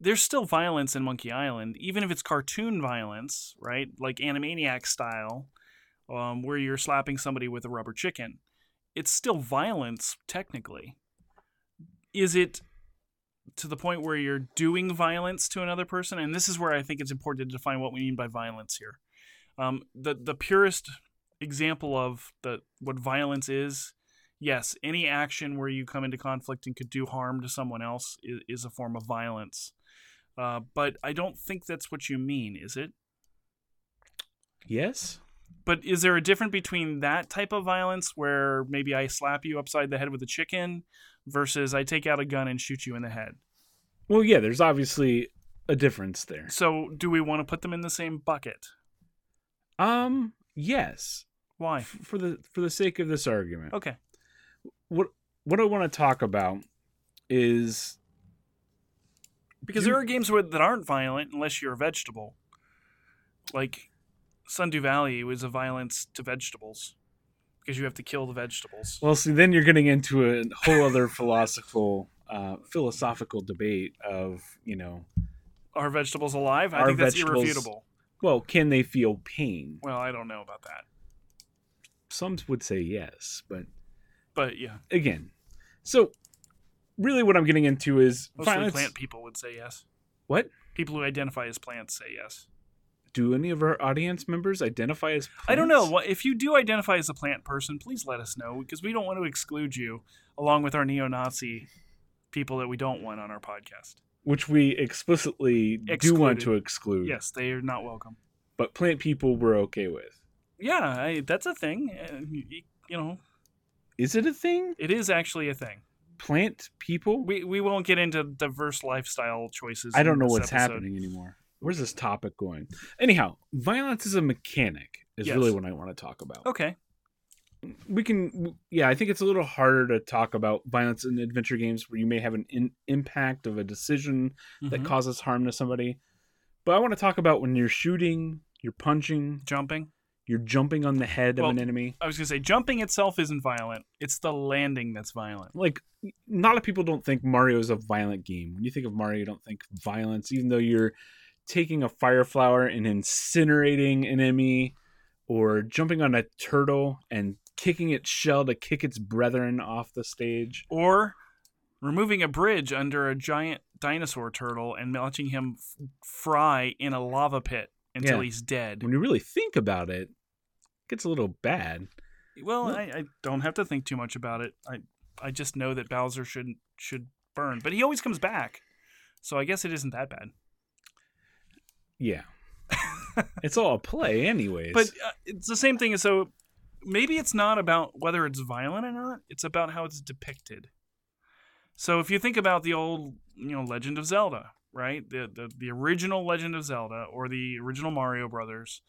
There's still violence in Monkey Island, even if it's cartoon violence, right? Like Animaniac style, um, where you're slapping somebody with a rubber chicken. It's still violence, technically. Is it to the point where you're doing violence to another person, and this is where I think it's important to define what we mean by violence here. Um, the the purest example of the what violence is, yes, any action where you come into conflict and could do harm to someone else is, is a form of violence. Uh, but I don't think that's what you mean, is it? Yes? But is there a difference between that type of violence where maybe I slap you upside the head with a chicken versus I take out a gun and shoot you in the head? Well, yeah, there's obviously a difference there. So, do we want to put them in the same bucket? Um, yes. Why? F- For the for the sake of this argument. Okay. What what I want to talk about is Because You- there are games where, that aren't violent unless you're a vegetable. Like Stardew Valley was a violence to vegetables because you have to kill the vegetables. well, see, then you're getting into a whole other philosophical uh, philosophical debate of you know, Are vegetables alive? I think that's irrefutable. well, can they feel pain? Well, I don't know about that. Some would say yes, but But yeah. again, so really what I'm getting into is Mostly violence. plant people would say yes. What? People who identify as plants say yes. Do any of our audience members identify as plants? I don't know. If you do identify as a plant person, please let us know because we don't want to exclude you along with our neo-Nazi people that we don't want on our podcast. Which we explicitly do want to exclude. Yes, they are not welcome. But plant people we're okay with. Yeah, I, that's a thing. Uh, you, you know, Is it a thing? it is actually a thing. Plant people? We we won't get into diverse lifestyle choices. I don't know what's episode. happening anymore. Where's this topic going? Anyhow, violence is a mechanic, is Yes. really what I want to talk about. Okay. we can yeah i think it's a little harder to talk about violence in adventure games where you may have an in- impact of a decision that Mhm. causes harm to somebody but i want to talk about when you're shooting you're punching Jumping. you're jumping on the head Well- of an enemy I was gonna say jumping itself isn't violent. It's the landing that's violent. like a lot of people don't think mario is a violent game when you think of mario you don't think violence even though you're taking a fire flower and incinerating an enemy or jumping on a turtle and kicking its shell to kick its brethren off the stage Or removing a bridge under a giant dinosaur turtle and watching him f- fry in a lava pit until Yeah. he's dead. when you really think about it, it gets a little bad. Well, I, I don't have to think too much about it. I I just know that Bowser should should burn, but he always comes back, so I guess it isn't that bad. Yeah. it's all a play, anyways. But uh, it's the same thing so. Maybe it's not about whether it's violent or not. It's about how it's depicted. So if you think about the old, you know, Legend of Zelda, right? The the, the original Legend of Zelda or the original Mario Brothers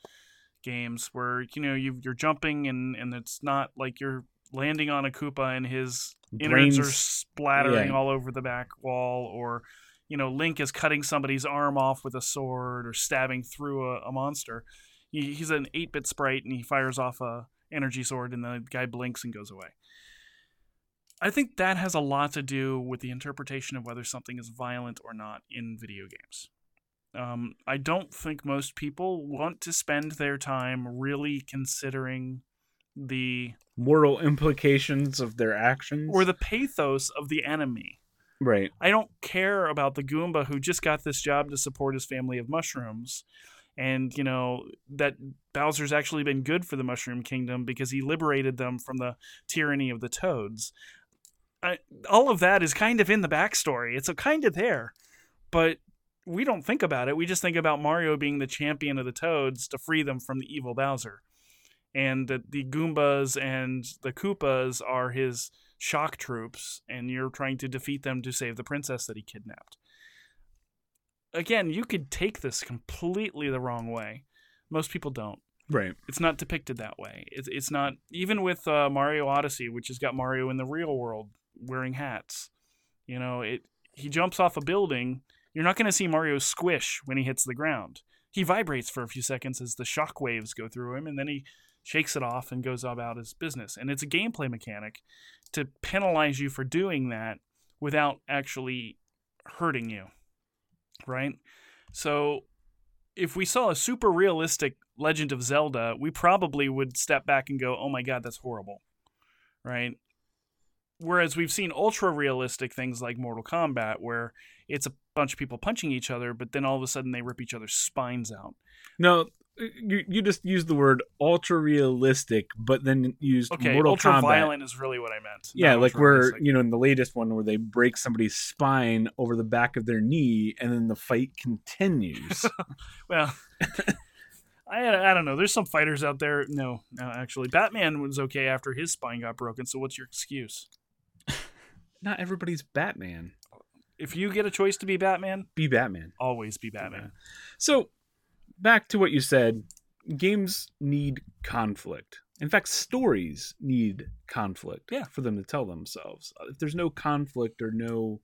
games, where you know you you're jumping and and it's not like you're landing on a Koopa and his innards are splattering yeah. all over the back wall, or you know Link is cutting somebody's arm off with a sword or stabbing through a, a monster. He, he's an eight bit sprite and he fires off a energy sword and the guy blinks and goes away. I think that has a lot to do with the interpretation of whether something is violent or not in video games. Um, I don't think most people want to spend their time really considering the moral implications of their actions. or the pathos of the enemy. Right. I don't care about the Goomba who just got this job to support his family of mushrooms. And, you know, that Bowser's actually been good for the Mushroom Kingdom because he liberated them from the tyranny of the Toads. I, all of that is kind of in the backstory. It's a kind of there. But we don't think about it. We just think about Mario being the champion of the Toads to free them from the evil Bowser. And that the Goombas and the Koopas are his shock troops, and you're trying to defeat them to save the princess that he kidnapped. Again, you could take this completely the wrong way. Most people don't. Right. It's not depicted that way. It's, it's not even with uh, Mario Odyssey, which has got Mario in the real world wearing hats. You know, it he jumps off a building. You're not going to see Mario squish when he hits the ground. He vibrates for a few seconds as the shock waves go through him, and then he shakes it off and goes about his business. And it's a gameplay mechanic to penalize you for doing that without actually hurting you. Right? So if we saw a super realistic Legend of Zelda, we probably would step back and go, "Oh my god, that's horrible." Right? Whereas we've seen ultra realistic things like Mortal Kombat where it's a bunch of people punching each other, but then all of a sudden they rip each other's spines out. No, you, you just used the word ultra realistic, but then used Okay, Mortal ultra Kombat. violent is really what I meant. Yeah, like where ultra-realistic. you know in the latest one where they break somebody's spine over the back of their knee, and then the fight continues. Well, I I don't know. There's some fighters out there. No, no, actually, Batman was okay after his spine got broken. So what's your excuse? Not everybody's Batman. If you get a choice to be Batman, Be Batman. always be Batman. So, back to what you said games need conflict. In fact, stories need conflict Yeah. for them to tell themselves. If there's no conflict or no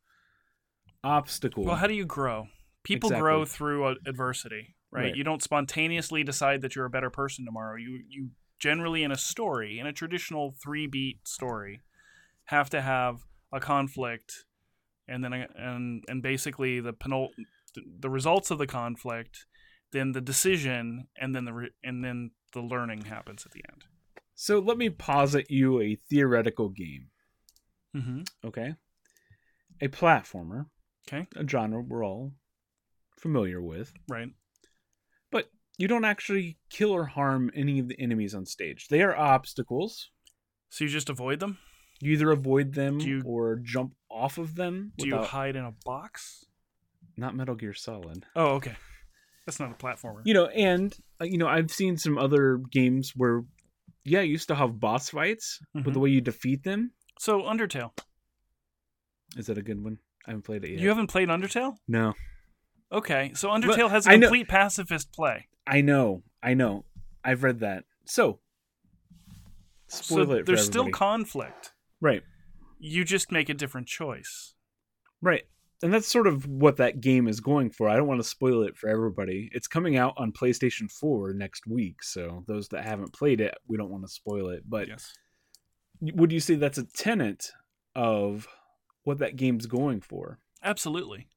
obstacle, Well, how do you grow? People grow through uh, adversity, right? Right. You don't spontaneously decide that you're a better person tomorrow. You you generally in a story, in a traditional three beat story, have to have a conflict, and then a, and and basically the penul- the results of the conflict, then the decision, and then the re- and then the learning happens at the end. so let me posit you a theoretical game, Mm-hmm. okay? a platformer, Okay. a genre we're all familiar with, Right. but you don't actually kill or harm any of the enemies on stage. They are obstacles. So you just avoid them? You either avoid them you- or jump off of them. Do you hide in a box? not Metal Gear Solid. Oh, okay. That's not a platformer. You know, and uh, you know, I've seen some other games where, yeah, you still have boss fights, but Mhm. the way you defeat them So Undertale. is that a good one? I haven't played it yet. You haven't played Undertale? no, Okay. So Undertale has a complete pacifist play. I know, I know, I've read that. So, spoil so it. For there's still conflict. right, You just make a different choice. right, and that's sort of what that game is going for. I don't want to spoil it for everybody. It's coming out on PlayStation 4 next week, so those that haven't played it, we don't want to spoil it. But Yes. would you say that's a tenet of what that game's going for? Absolutely.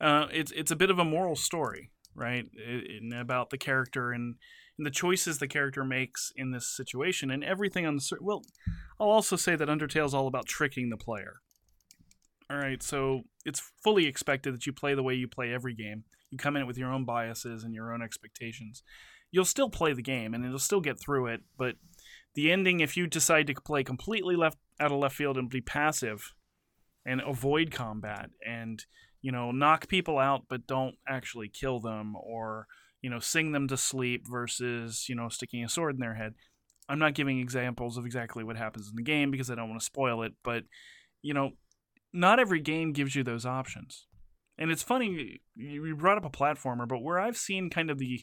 Uh, it's it's a bit of a moral story, right? About the character and, and the choices the character makes in this situation, and everything on the well. I'll also say that Undertale's all about tricking the player. All right, so it's fully expected that you play the way you play every game. You come in it with your own biases and your own expectations. You'll still play the game and it'll still get through it, but the ending, if you decide to play completely left out of left field and be passive and avoid combat and you know knock people out but don't actually kill them or you know sing them to sleep versus you know sticking a sword in their head i'm not giving examples of exactly what happens in the game because i don't want to spoil it but you know not every game gives you those options and it's funny you brought up a platformer but where i've seen kind of the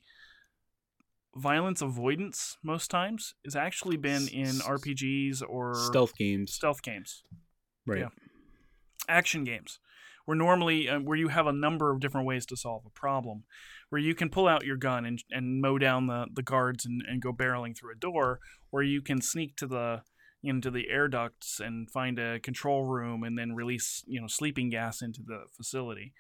violence avoidance most times has actually been in rpgs or Stealth games, stealth games right? yeah. action games where normally uh, where you have a number of different ways to solve a problem where you can pull out your gun and, and mow down the, the guards and, and go barreling through a door where you can sneak to the into the air ducts and find a control room and then release you know sleeping gas into the facility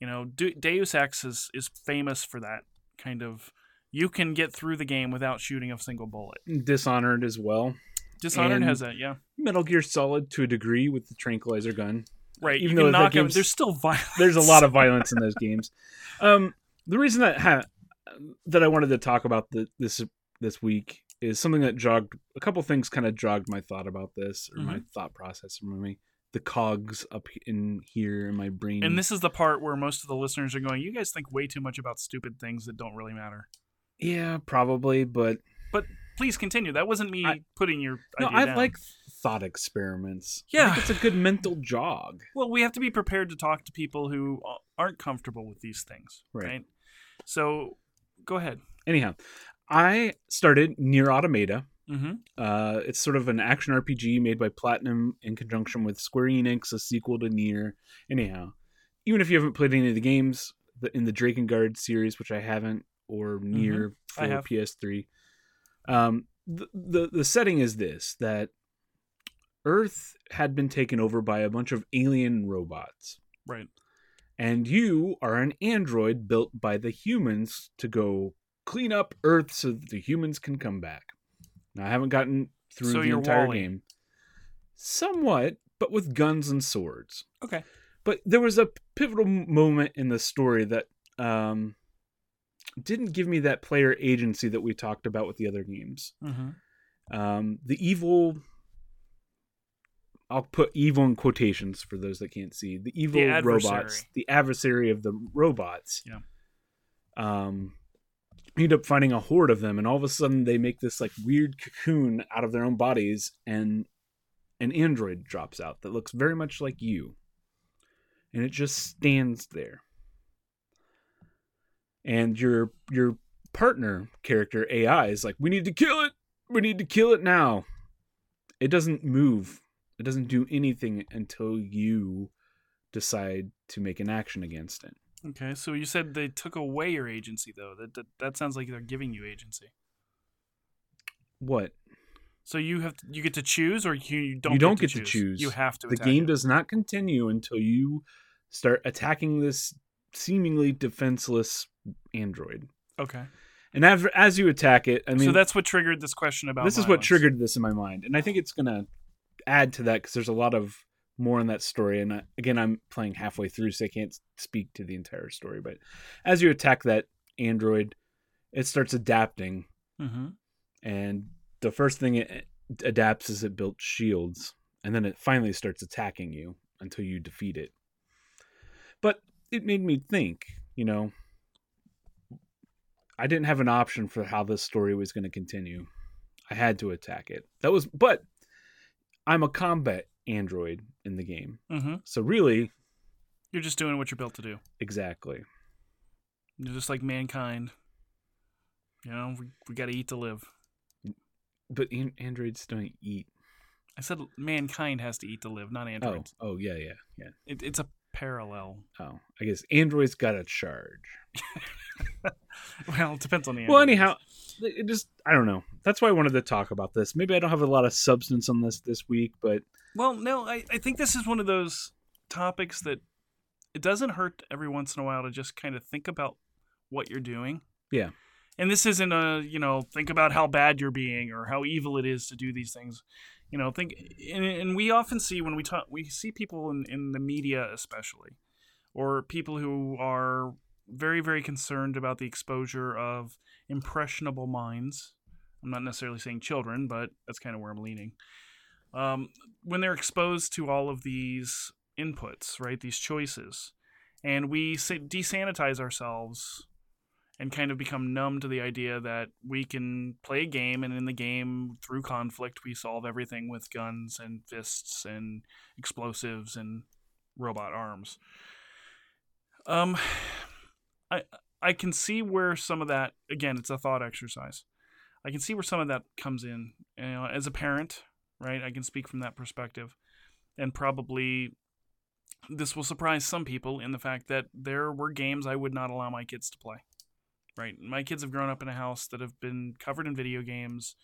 you know De- deus ex is, is famous for that kind of you can get through the game without shooting a single bullet Dishonored as well. dishonored And- has that yeah Metal Gear Solid to a degree with the tranquilizer gun. right Even you though knock game's- there's still violence There's a lot of violence in those games. Um, the reason that ha- that I wanted to talk about the, this this week is something that jogged a couple things kind of jogged my thought about this or my mm-hmm. thought process for me. The cogs up in here in my brain. And this is the part where most of the listeners are going, you guys think way too much about stupid things that don't really matter. yeah, probably, but but Please continue. That wasn't me I- putting your no, I down. like thought experiments. I Yeah. think it's a good mental jog. Well, we have to be prepared to talk to people who aren't comfortable with these things, Right. right? So, go ahead. Anyhow, I started Nier Automata. Mm-hmm. Uh, it's sort of an action RPG made by Platinum in conjunction with Square Enix, a sequel to Nier. Anyhow, even if you haven't played any of the games in the Drakengard series, which I haven't, or Nier I for. PS3, um, the, the the setting is this: that Earth had been taken over by a bunch of alien robots, Right. and you are an android built by the humans to go clean up Earth so that the humans can come back. Now, I haven't gotten through So the entire Wall-E. game. Somewhat, but with guns and swords. Okay. But there was a pivotal moment in the story that um, didn't give me that player agency that we talked about with the other games. Mm-hmm. Um, the evil. I'll put evil in quotations for those that can't see. The evil robots, the adversary of the robots. Yeah. Um, end up finding a horde of them, and all of a sudden they make this like weird cocoon out of their own bodies, and an android drops out that looks very much like you, and it just stands there. And your your partner character AI is like, "We need to kill it. We need to kill it now." It doesn't move. It doesn't do anything until you decide to make an action against it. Okay. So you said they took away your agency, though. That that, that sounds like they're giving you agency. What? So you have you get to choose, or you don't. You don't get, get to to choose. You have to. The game it. does not continue until you start attacking this seemingly defenseless android. Okay. And as, as you attack it, I mean, so that's what triggered this question about. this is what triggered this in my mind, and I think it's gonna add to that because there's a lot of more on that story. And I, again, I'm playing halfway through, so I can't speak to the entire story. But as you attack that android, it starts adapting, Mm-hmm. and the first thing it adapts is it built shields, and then it finally starts attacking you until you defeat it. But it made me think, you know, I didn't have an option for how this story was going to continue. I had to attack it. That was, but I'm a combat android in the game. Mm-hmm. So really, You're just doing what you're built to do. exactly. You're just like mankind. You know, we, we got to eat to live. But an- androids don't eat. I said mankind has to eat to live, not Oh, androids. oh yeah, yeah, yeah. It, it's a parallel. Oh, I guess androids got a charge. Well, it depends on the. Well, android. anyhow, it just I don't know. That's why I wanted to talk about this. Maybe I don't have a lot of substance on this this week, but Well, no, I, I think this is one of those topics that it doesn't hurt every once in a while to just kind of think about what you're doing. Yeah. And this isn't a, you know, think about how bad you're being or how evil it is to do these things. You know, think, and, and we often see when we talk, we see people in, in the media, especially, or people who are very, very concerned about the exposure of impressionable minds. I'm not necessarily saying children, but that's kind of where I'm leaning um, when they're exposed to all of these inputs, right, these choices, and we desanitize ourselves and kind of become numb to the idea that we can play a game, and in the game, through conflict, we solve everything with guns and fists and explosives and robot arms. Um, I I can see where some of that again, it's a thought exercise. I can see where some of that comes in. You know, as a parent, right? I can speak from that perspective. And probably this will surprise some people in the fact that there were games I would not allow my kids to play. Right? My kids have grown up in a house that have been covered in video games,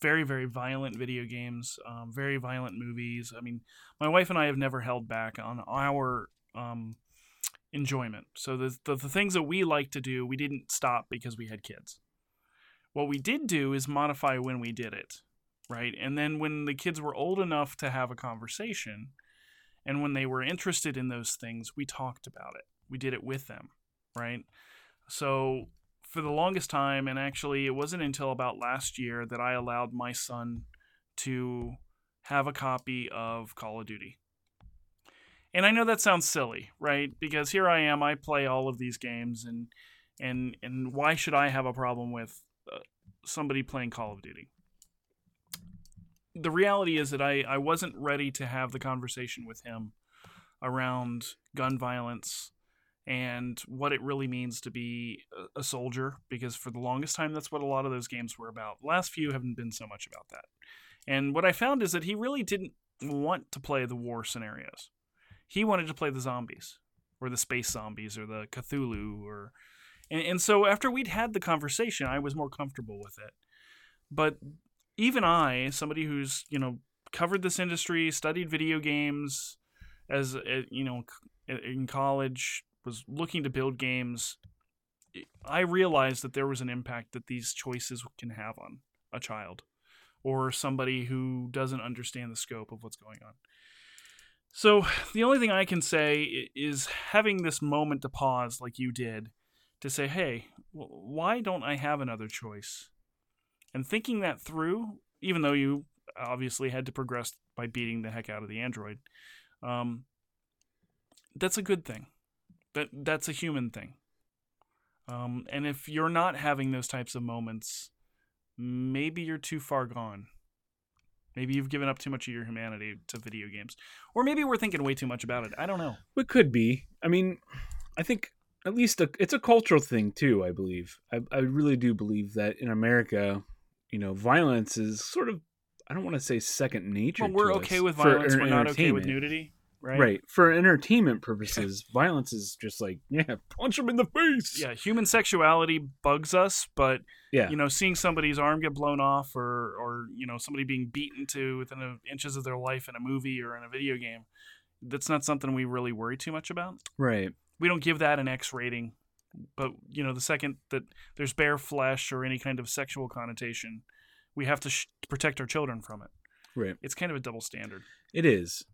very, very violent video games, um, very violent movies. I mean, my wife and I have never held back on our um, enjoyment. So the, the, the things that we like to do, we didn't stop because we had kids. What we did do is modify when we did it right? And then when the kids were old enough to have a conversation, and when they were interested in those things, we talked about it. We did it with them, right? So for the longest time, and actually it wasn't until about last year that I allowed my son to have a copy of Call of Duty. And I know that sounds silly, right? Because here I am, I play all of these games, and and and why should I have a problem with uh, somebody playing Call of Duty? the reality is that I, I wasn't ready to have the conversation with him around gun violence and what it really means to be a, soldier because for the longest time that's what a lot of those games were about. The last few haven't been so much about that. And what I found is that he really didn't want to play the war scenarios. He wanted to play the zombies or the space zombies or the Cthulhu or and, and so after we'd had the conversation I was more comfortable with it. But even I, somebody who's you know covered this industry, studied video games, as uh, you know in college, was looking to build games. I realized that there was an impact that these choices can have on a child or somebody who doesn't understand the scope of what's going on. So the only thing I can say is having this moment to pause, like you did, to say, "Hey, why don't I have another choice?" and thinking that through, even though you obviously had to progress by beating the heck out of the android, um, that's a good thing. That that's a human thing. Um, and if you're not having those types of moments, maybe you're too far gone. Maybe you've given up too much of your humanity to video games, or maybe we're thinking way too much about it. I don't know. It could be. I mean, I think at least a, it's a cultural thing too. I believe. I, I really do believe that in America, you know, violence is sort of I don't want to say second nature. Well, we're okay with violence. We're not okay with nudity, right? Right. For entertainment purposes, violence is just like, yeah, punch him in the face. Yeah, human sexuality bugs us, but Yeah. you know, seeing somebody's arm get blown off, or or you know, somebody being beaten to within a, inches of their life in a movie or in a video game, that's not something we really worry too much about. Right. We don't give that an X rating, but you know, the second that there's bare flesh or any kind of sexual connotation, we have to sh- protect our children from it. Right. It's kind of a double standard. It is.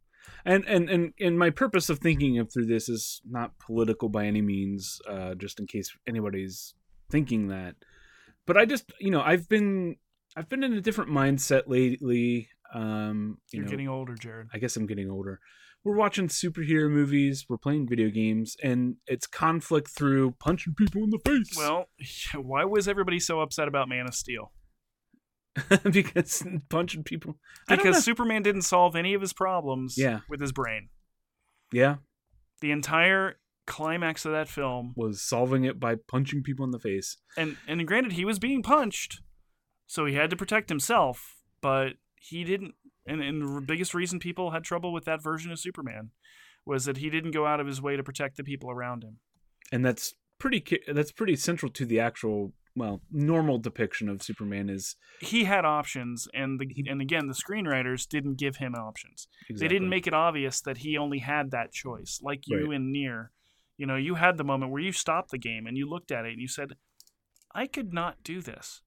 And and and and my purpose of thinking of through this is not political by any means uh just in case anybody's thinking that but i just you know i've been i've been in a different mindset lately um you You're know getting older, Jared. i guess i'm getting older we're watching superhero movies we're playing video games and it's conflict through punching people in the face Well, why was everybody so upset about Man of Steel? because punching people Because. Superman didn't solve any of his problems Yeah. with his brain. yeah The entire climax of that film, was solving it by punching people in the face and and granted, he was being punched, so he had to protect himself, but he didn't. And, and the biggest reason people had trouble with that version of Superman was that he didn't go out of his way to protect the people around him. and that's pretty that's pretty central to the actual well normal depiction of superman is He had options, and the and again, the screenwriters didn't give him options. They didn't make it obvious that he only had that choice. Like you Right. and Nier, you know, you had the moment where you stopped the game and you looked at it and you said, "I could not do this."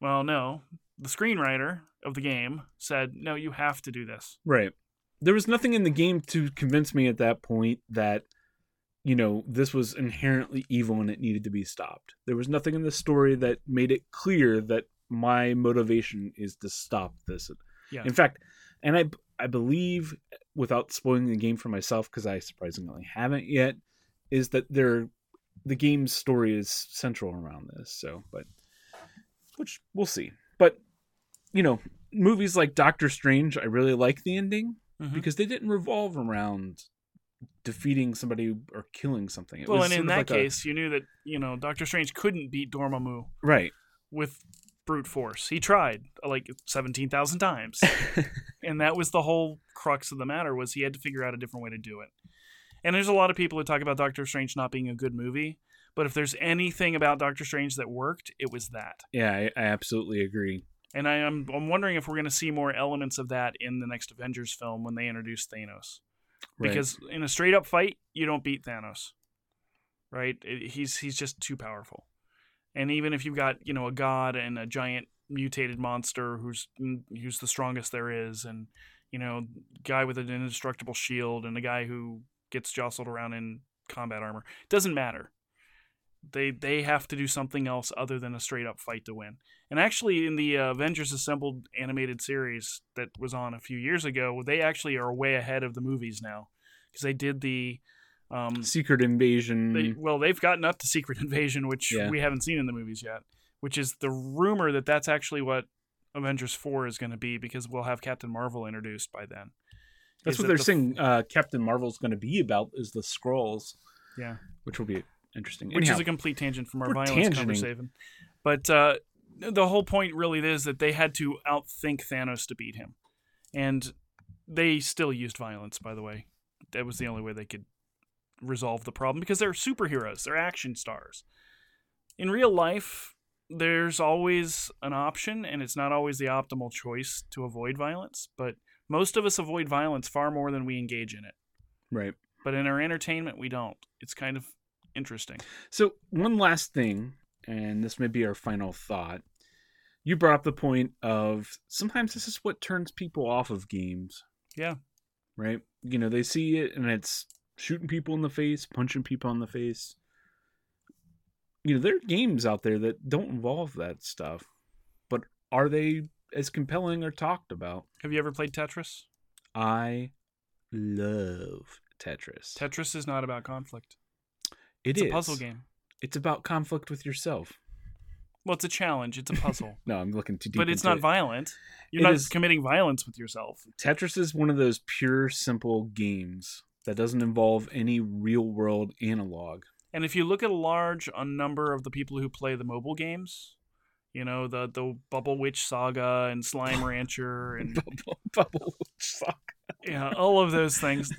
Well, no, the screenwriter of the game said, "No, you have to do this." right there was nothing in the game to convince me at that point that you know this was inherently evil and it needed to be stopped there was nothing in the story that made it clear that my motivation is to stop this Yeah. in fact and i i believe without spoiling the game for myself because i surprisingly haven't yet is that there the game's story is central around this so but which we'll see but you know movies like doctor strange i really like the ending Mhm. because they didn't revolve around defeating somebody or killing something. It well, was and in that like a- case, you knew that you know Doctor Strange couldn't beat Dormammu right. with brute force. He tried like seventeen thousand times. and that was the whole crux of the matter was he had to figure out a different way to do it. And there's a lot of people who talk about doctor strange not being a good movie but if there's anything about doctor strange that worked it was that. Yeah I, I absolutely agree. And I am I'm wondering if we're going to see more elements of that in the next Avengers film when they introduce Thanos Right. because in a straight up fight you don't beat Thanos right? It- he's he's just too powerful. And even if you've got you know a god and a giant mutated monster who's who's the strongest there is and you know guy with an indestructible shield and a guy who gets jostled around in combat armor doesn't matter they they have to do something else other than a straight up fight to win and actually, in the uh, Avengers Assembled animated series that was on a few years ago, they actually are way ahead of the movies now because they did the. Um, secret invasion they, well, they've gotten up to Secret Invasion, which Yeah. we haven't seen in the movies yet. Which is the rumor that that's actually what Avengers Four is going to be because we'll have Captain Marvel introduced by then. that's Is what that they're the- saying uh captain marvel's going to be about is the scrolls Yeah. which will be interesting which is a complete tangent from our violence conversation. But uh, the whole point really is that they had to outthink Thanos to beat him, and they still used violence. By the way, that was the only way they could resolve the problem because they're superheroes, they're action stars. In real life, there's always an option, and it's not always the optimal choice to avoid violence. But most of us avoid violence far more than we engage in it. right But in our entertainment, we don't. It's kind of interesting. So one last thing, and this may be our final thought. You brought up the point of sometimes this is what turns people off of games. Yeah. Right? You know, they see it and it's shooting people in the face, punching people in the face. You know, there are games out there that don't involve that stuff. But are they as compelling or talked about? Have you ever played Tetris? I love Tetris. Tetris is not about conflict. It It's a puzzle game. It's about conflict with yourself. Well, it's a challenge. It's a puzzle, No, I'm looking too deep. but it's not it. violent. You're It not is- committing violence with yourself. Tetris is one of those pure, simple games that doesn't involve any real world analog. And if you look at a large a number of the people who play the mobile games, you know the the Bubble Witch Saga and Slime Rancher and Bubble, bubble suck. Yeah, all of those things,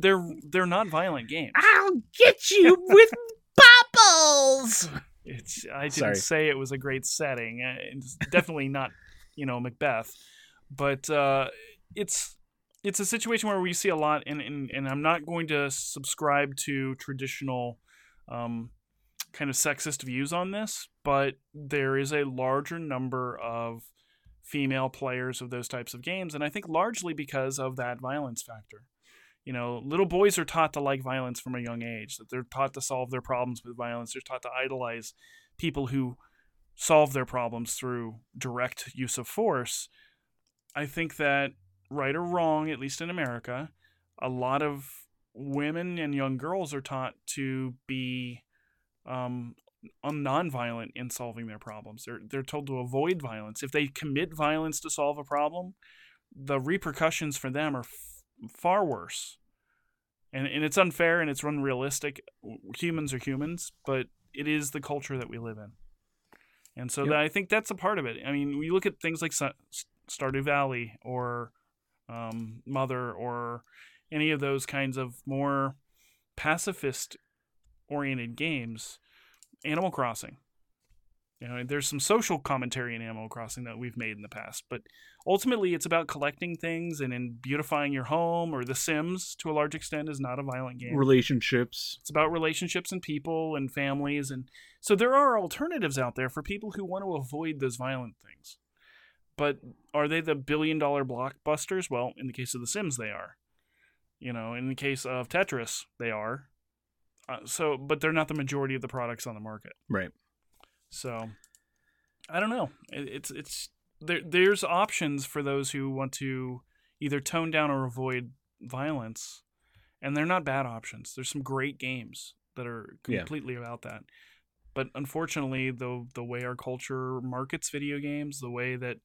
they're they're not violent games. I'll get you with bubbles. It's I didn't Sorry. say it was a great setting. Uh, It's definitely not, you know, Macbeth, but uh, it's it's a situation where we see a lot, and and, and I'm not going to subscribe to traditional, um, kind of sexist views on this, but there is a larger number of female players of those types of games, and I think largely because of that violence factor. You know, little boys are taught to like violence from a young age. That they're taught to solve their problems with violence. They're taught to idolize people who solve their problems through direct use of force. I think that right or wrong, at least in America, a lot of women and young girls are taught to be um, nonviolent in solving their problems. They're they're told to avoid violence. If they commit violence to solve a problem, the repercussions for them are f- far worse. And and it's unfair and it's unrealistic. Humans are humans, but it is the culture that we live in. And so Yep. that I think that's a part of it. I mean, we look at things like Sa- Stardew Valley or um, Mother or any of those kinds of more pacifist oriented games. Animal Crossing. You know, there's some social commentary in Animal Crossing that we've made in the past, but ultimately it's about collecting things and in beautifying your home or The Sims to a large extent is not a violent game. Relationships. It's about relationships and people and families and so there are alternatives out there for people who want to avoid those violent things. But are they the billion dollar blockbusters? Well, in the case of The Sims they are. You know, in the case of Tetris they are. Uh, so but they're not the majority of the products on the market. Right. So I don't know. It, it's it's there. There's options for those who want to either tone down or avoid violence, and they're not bad options. There's some great games that are Yeah. completely about that. But unfortunately, the the way our culture markets video games, the way that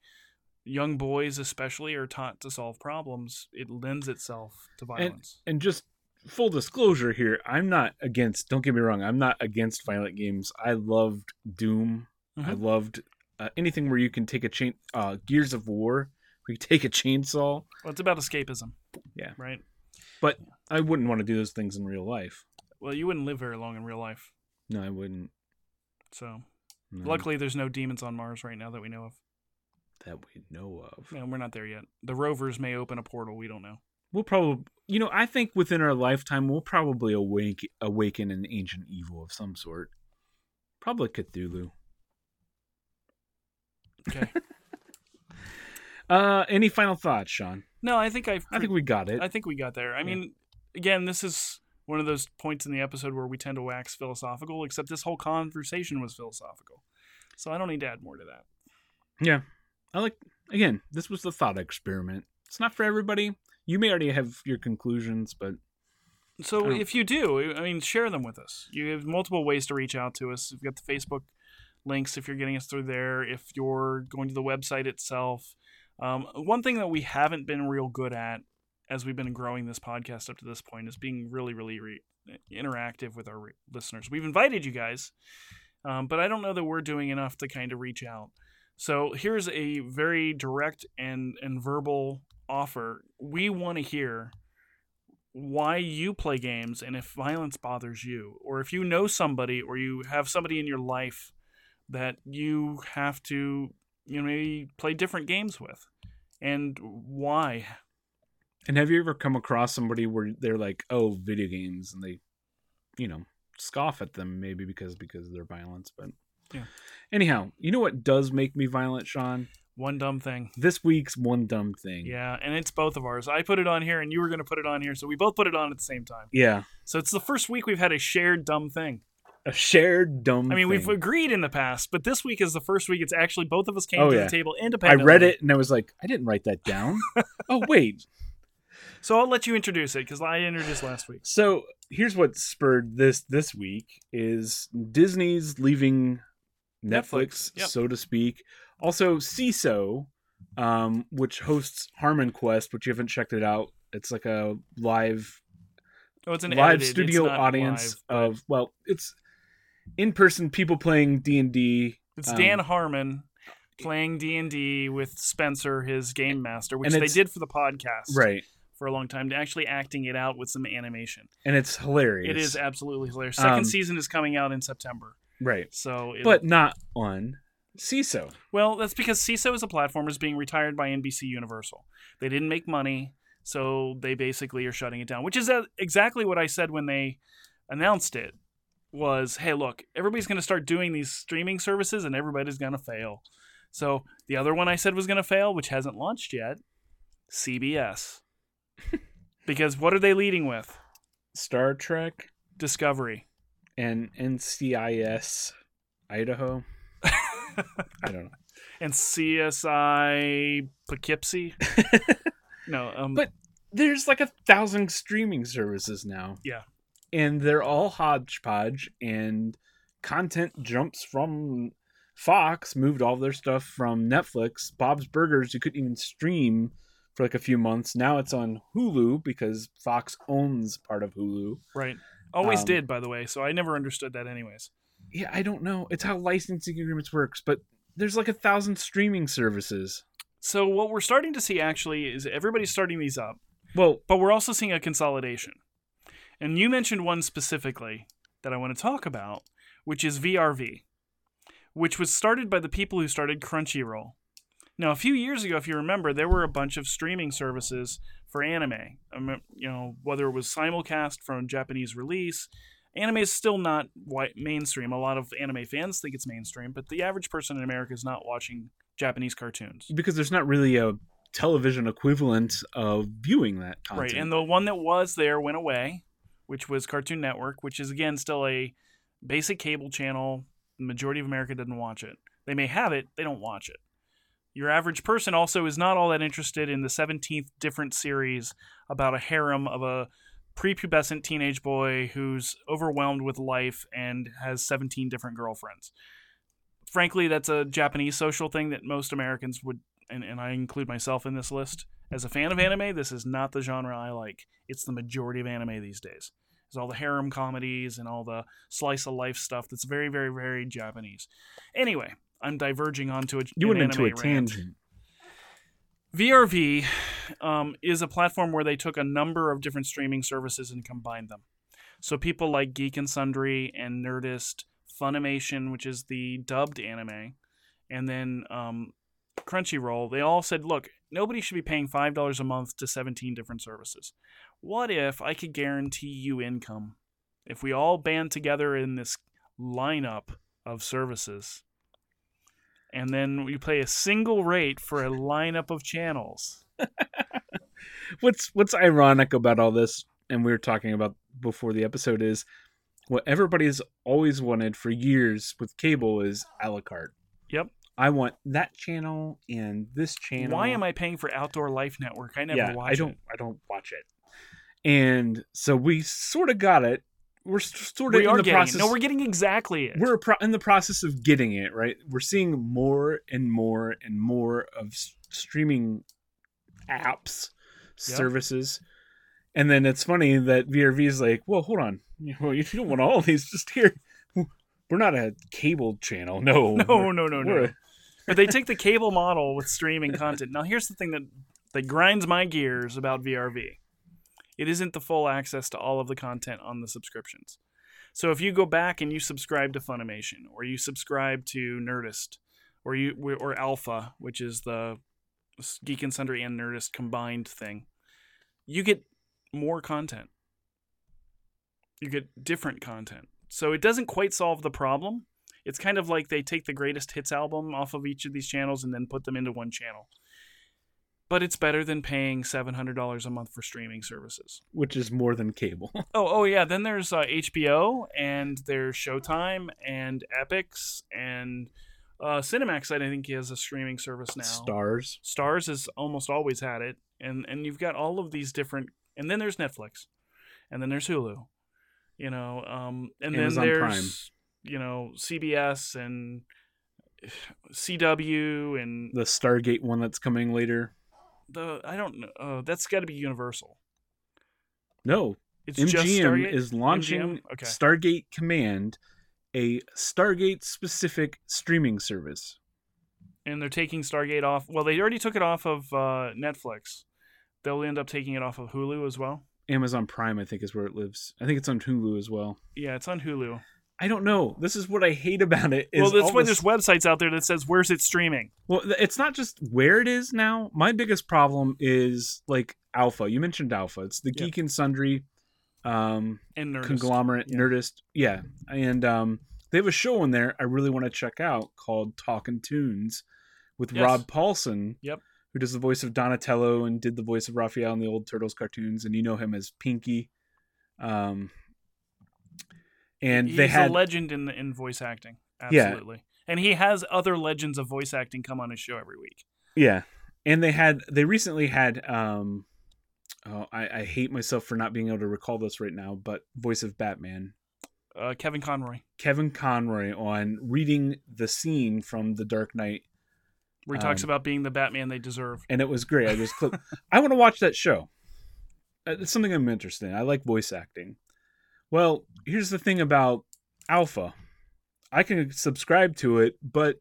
young boys especially are taught to solve problems, it lends itself to violence. and just full disclosure here i'm not against don't get me wrong i'm not against violent games i loved doom i Mhm. loved uh, anything where you can take a chain uh gears of war where you take a chainsaw well, it's about escapism. Yeah. Right. But I wouldn't want to do those things in real life Well, you wouldn't live very long in real life. no i wouldn't So no, Luckily, there's no demons on Mars right now that we know of. that we know of No, we're not there yet. The rovers may open a portal. We don't know. We'll probably you know i think within our lifetime we'll probably awake awaken an ancient evil of some sort probably cthulhu Okay. uh any final thoughts sean no, I think I've. i think we got it I think we got there. I Yeah. mean, again, this is one of those points in the episode where we tend to wax philosophical. Except this whole conversation was philosophical, so I don't need to add more to that. Yeah. I like again, this was the thought experiment. It's not for everybody. You may already have your conclusions, but So if you do, I mean, share them with us. You have multiple ways to reach out to us. We've got the Facebook links if you're getting us through there. If you're going to the website itself, um, one thing that we haven't been real good at as we've been growing this podcast up to this point is being really, really re- interactive with our re- listeners. We've invited you guys, um, but I don't know that we're doing enough to kind of reach out. So here's a very direct and and verbal offer. We want to hear why you play games and if violence bothers you or if you know somebody or you have somebody in your life that you have to you know maybe play different games with and why and have you ever come across somebody where they're like, "Oh, video games," and they, you know, scoff at them maybe because because of their violence, but Yeah. Anyhow, you know what does make me violent, Sean? one dumb thing This week's one dumb thing. yeah and it's both of ours i put it on here and you were going to put it on here so we both put it on at the same time Yeah. so it's the first week we've had a shared dumb thing A shared dumb i mean we've agreed in the past but this week is the first week it's actually both of us came Oh, to yeah. the table independently. I read it and I was like, I didn't write that down. oh, wait. so i'll let you introduce it because i introduced last week So here's what spurred this this week is Disney's leaving Netflix, Netflix, yep. so to speak. Also, Seeso, um, which hosts Harmon Quest, which you haven't checked it out. It's like a live oh it's an live edited, studio audience live. of well, it's in person people playing D and D. It's Um, Dan Harmon playing D and D with Spencer, his game master, which they did for the podcast Right, for a long time. To actually, acting it out with some animation. and it's hilarious. It is absolutely hilarious. Second Um, season is coming out in September, right, so it, but not on Seeso. well, that's because Seeso as a platform is being retired by NBC Universal. They didn't make money, so they basically are shutting it down. Which is exactly what I said when they announced it. Was hey, look, everybody's going to start doing these streaming services, and everybody's going to fail. So the other one I said was going to fail, which hasn't launched yet, CBS. because what are they leading with? Star Trek Discovery. And NCIS Idaho. I don't know. and CSI Poughkeepsie. no, um, But- There's like a thousand streaming services now. Yeah. And they're all hodgepodge and content jumps from Fox, moved all their stuff from Netflix. Bob's Burgers, you couldn't even stream for like a few months. Now it's on Hulu because Fox owns part of Hulu. right. Always um, did, by the way. So I never understood that, anyways. Yeah, I don't know. It's how licensing agreements works, but there's like a thousand streaming services. So what we're starting to see actually is everybody's starting these up, Well, but we're also seeing a consolidation. And you mentioned one specifically that I want to talk about, which is VRV, which was started by the people who started Crunchyroll. Now, a few years ago, if you remember, there were a bunch of streaming services for anime. You know, whether it was simulcast from Japanese release, anime is still not white mainstream. A lot of anime fans think it's mainstream, but the average person in America is not watching Japanese cartoons. because there's not really a television equivalent of viewing that content. Right, and the one that was there went away, which was Cartoon Network, which is again still a basic cable channel. The majority of America doesn't watch it. They may have it, they don't watch it. Your average person also is not all that interested in the 17th different series about a harem of a prepubescent teenage boy who's overwhelmed with life and has 17 different girlfriends. Frankly, that's a Japanese social thing that most Americans would, and, and I include myself in this list. As a fan of anime, this is not the genre I like. It's the majority of anime these days. It's all the harem comedies and all the slice of life stuff that's very, very, very Japanese. Anyway, I'm diverging onto a you went into a rant. tangent. VRV um, is a platform where they took a number of different streaming services and combined them. So people like Geek and Sundry and Nerdist, Funimation, which is the dubbed anime, and then um, Crunchyroll, they all said, look, nobody should be paying $5 a month to 17 different services. What if I could guarantee you income? If we all band together in this lineup of services, and then we play a single rate for a lineup of channels. What's what's ironic about all this, and we were talking about before the episode, is what everybody's always wanted for years with cable is a la carte. Yep. I want that channel and this channel. Why am I paying for Outdoor Life Network? I never yeah, watch I don't. it. I don't watch it. And so we sort of got it. We're sort of We in the getting process. No, we're getting exactly it. we're pro- in the process of getting it right we're seeing more and more and more of s- streaming apps Yep. services and then it's funny that vrv is like well hold on you know, you don't want all these just here we're not a cable channel no no, no, no, no. a- but they take the cable model with streaming content. Now, here's the thing that that grinds my gears about VRV. It isn't the full access to all of the content on the subscriptions. So if you go back and you subscribe to Funimation or you subscribe to Nerdist or you or Alpha, which is the Geek and Sundry and Nerdist combined thing, you get more content. You get different content. So it doesn't quite solve the problem. It's kind of like they take the greatest hits album off of each of these channels and then put them into one channel. But it's better than paying $700 a month for streaming services. which is more than cable Oh, oh yeah. Then there's uh, HBO and there's Showtime and Epix and uh, Cinemax. I think he has a streaming service now. stars Stars has almost always had it, and and you've got all of these different. And then there's Netflix, and then there's Hulu, you know, um, and Amazon then Prime. there's you know CBS and CW and the stargate one that's coming later the I don't know. Uh, that's got to be Universal. no It's MGM is launching MGM? Okay. Stargate Command, a Stargate specific streaming service. and they're taking Stargate off. Well, they already took it off of uh, Netflix. They'll end up taking it off of Hulu as well. Amazon Prime, I think, is where it lives. I think it's on Hulu as well. Yeah, it's on Hulu. I don't know. This is what I hate about it. Is well, that's why this- there's websites out there that says where's it streaming. Well, it's not just where it is now. My biggest problem is like Alpha. You mentioned Alpha. It's the. Geek and Sundry um, And Nerdist. conglomerate Yeah. Nerdist. Yeah, and um, they have a show in there I really want to check out called Talking Toons, with Yes. Rob Paulsen. Yep. Who does the voice of Donatello and did the voice of Raphael in the old Turtles cartoons, and you know him as Pinky. Um, and He's they had a legend in in voice acting. Yeah. Absolutely. And he has other legends of voice acting come on his show every week. Yeah, and they had they recently had um, oh I, I hate myself for not being able to recall this right now, but voice of Batman Uh, Kevin Conroy, Kevin Conroy on reading the scene from The Dark Knight, where he talks Um, about being the Batman they deserve. and it was great. I just clicked. I want to watch that show. Uh, It's something I'm interested in. I like voice acting. Well, here's the thing about Alpha. I can subscribe to it, but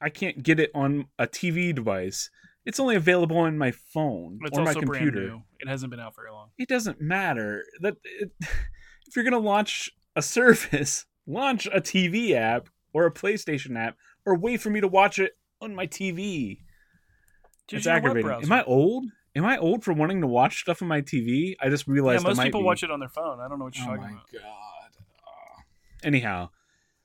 I can't get it on a TV device. It's only available on my phone It's or my computer. brand new. It hasn't been out very long. it doesn't matter that it, if you're going to launch a service launch a tv app or a playstation app or wait for me to watch it on my tv Just it's aggravating am i old am i old for wanting to watch stuff on my tv i just realized. Yeah, most people be. watch it on their phone. I don't know what you're oh talking my about. god Oh. anyhow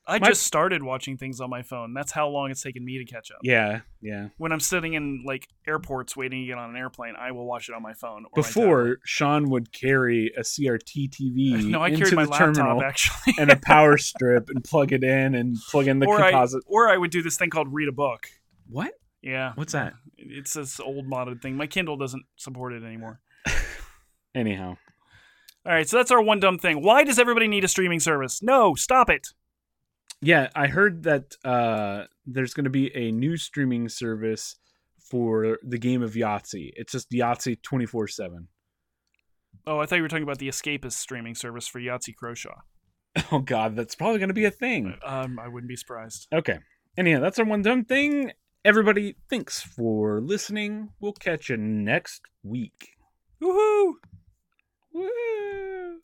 I My- just started watching things on my phone. That's how long it's taken me to catch up. yeah yeah When I'm sitting in like airports waiting to get on an airplane, I will watch it on my phone. Or my before sean would carry a crt tv no, I into carried my laptop terminal actually. and a power strip and plug it in and plug in the or I, composite or I would do this thing called read a book. what Yeah, what's that it's this old modded thing. My Kindle doesn't support it anymore. anyhow All right, so that's our one dumb thing. Why does everybody need a streaming service? No, stop it. Yeah, I heard that uh, there's going to be a new streaming service for the game of Yahtzee. It's just Yahtzee 24 7. Oh, I thought you were talking about the Escapist streaming service for Yahtzee Croshaw. Oh, God, that's probably going to be a thing. Um, I wouldn't be surprised. Okay. Anyhow, that's our one dumb thing. Everybody, thanks for listening. We'll catch you next week. Woohoo! Woo!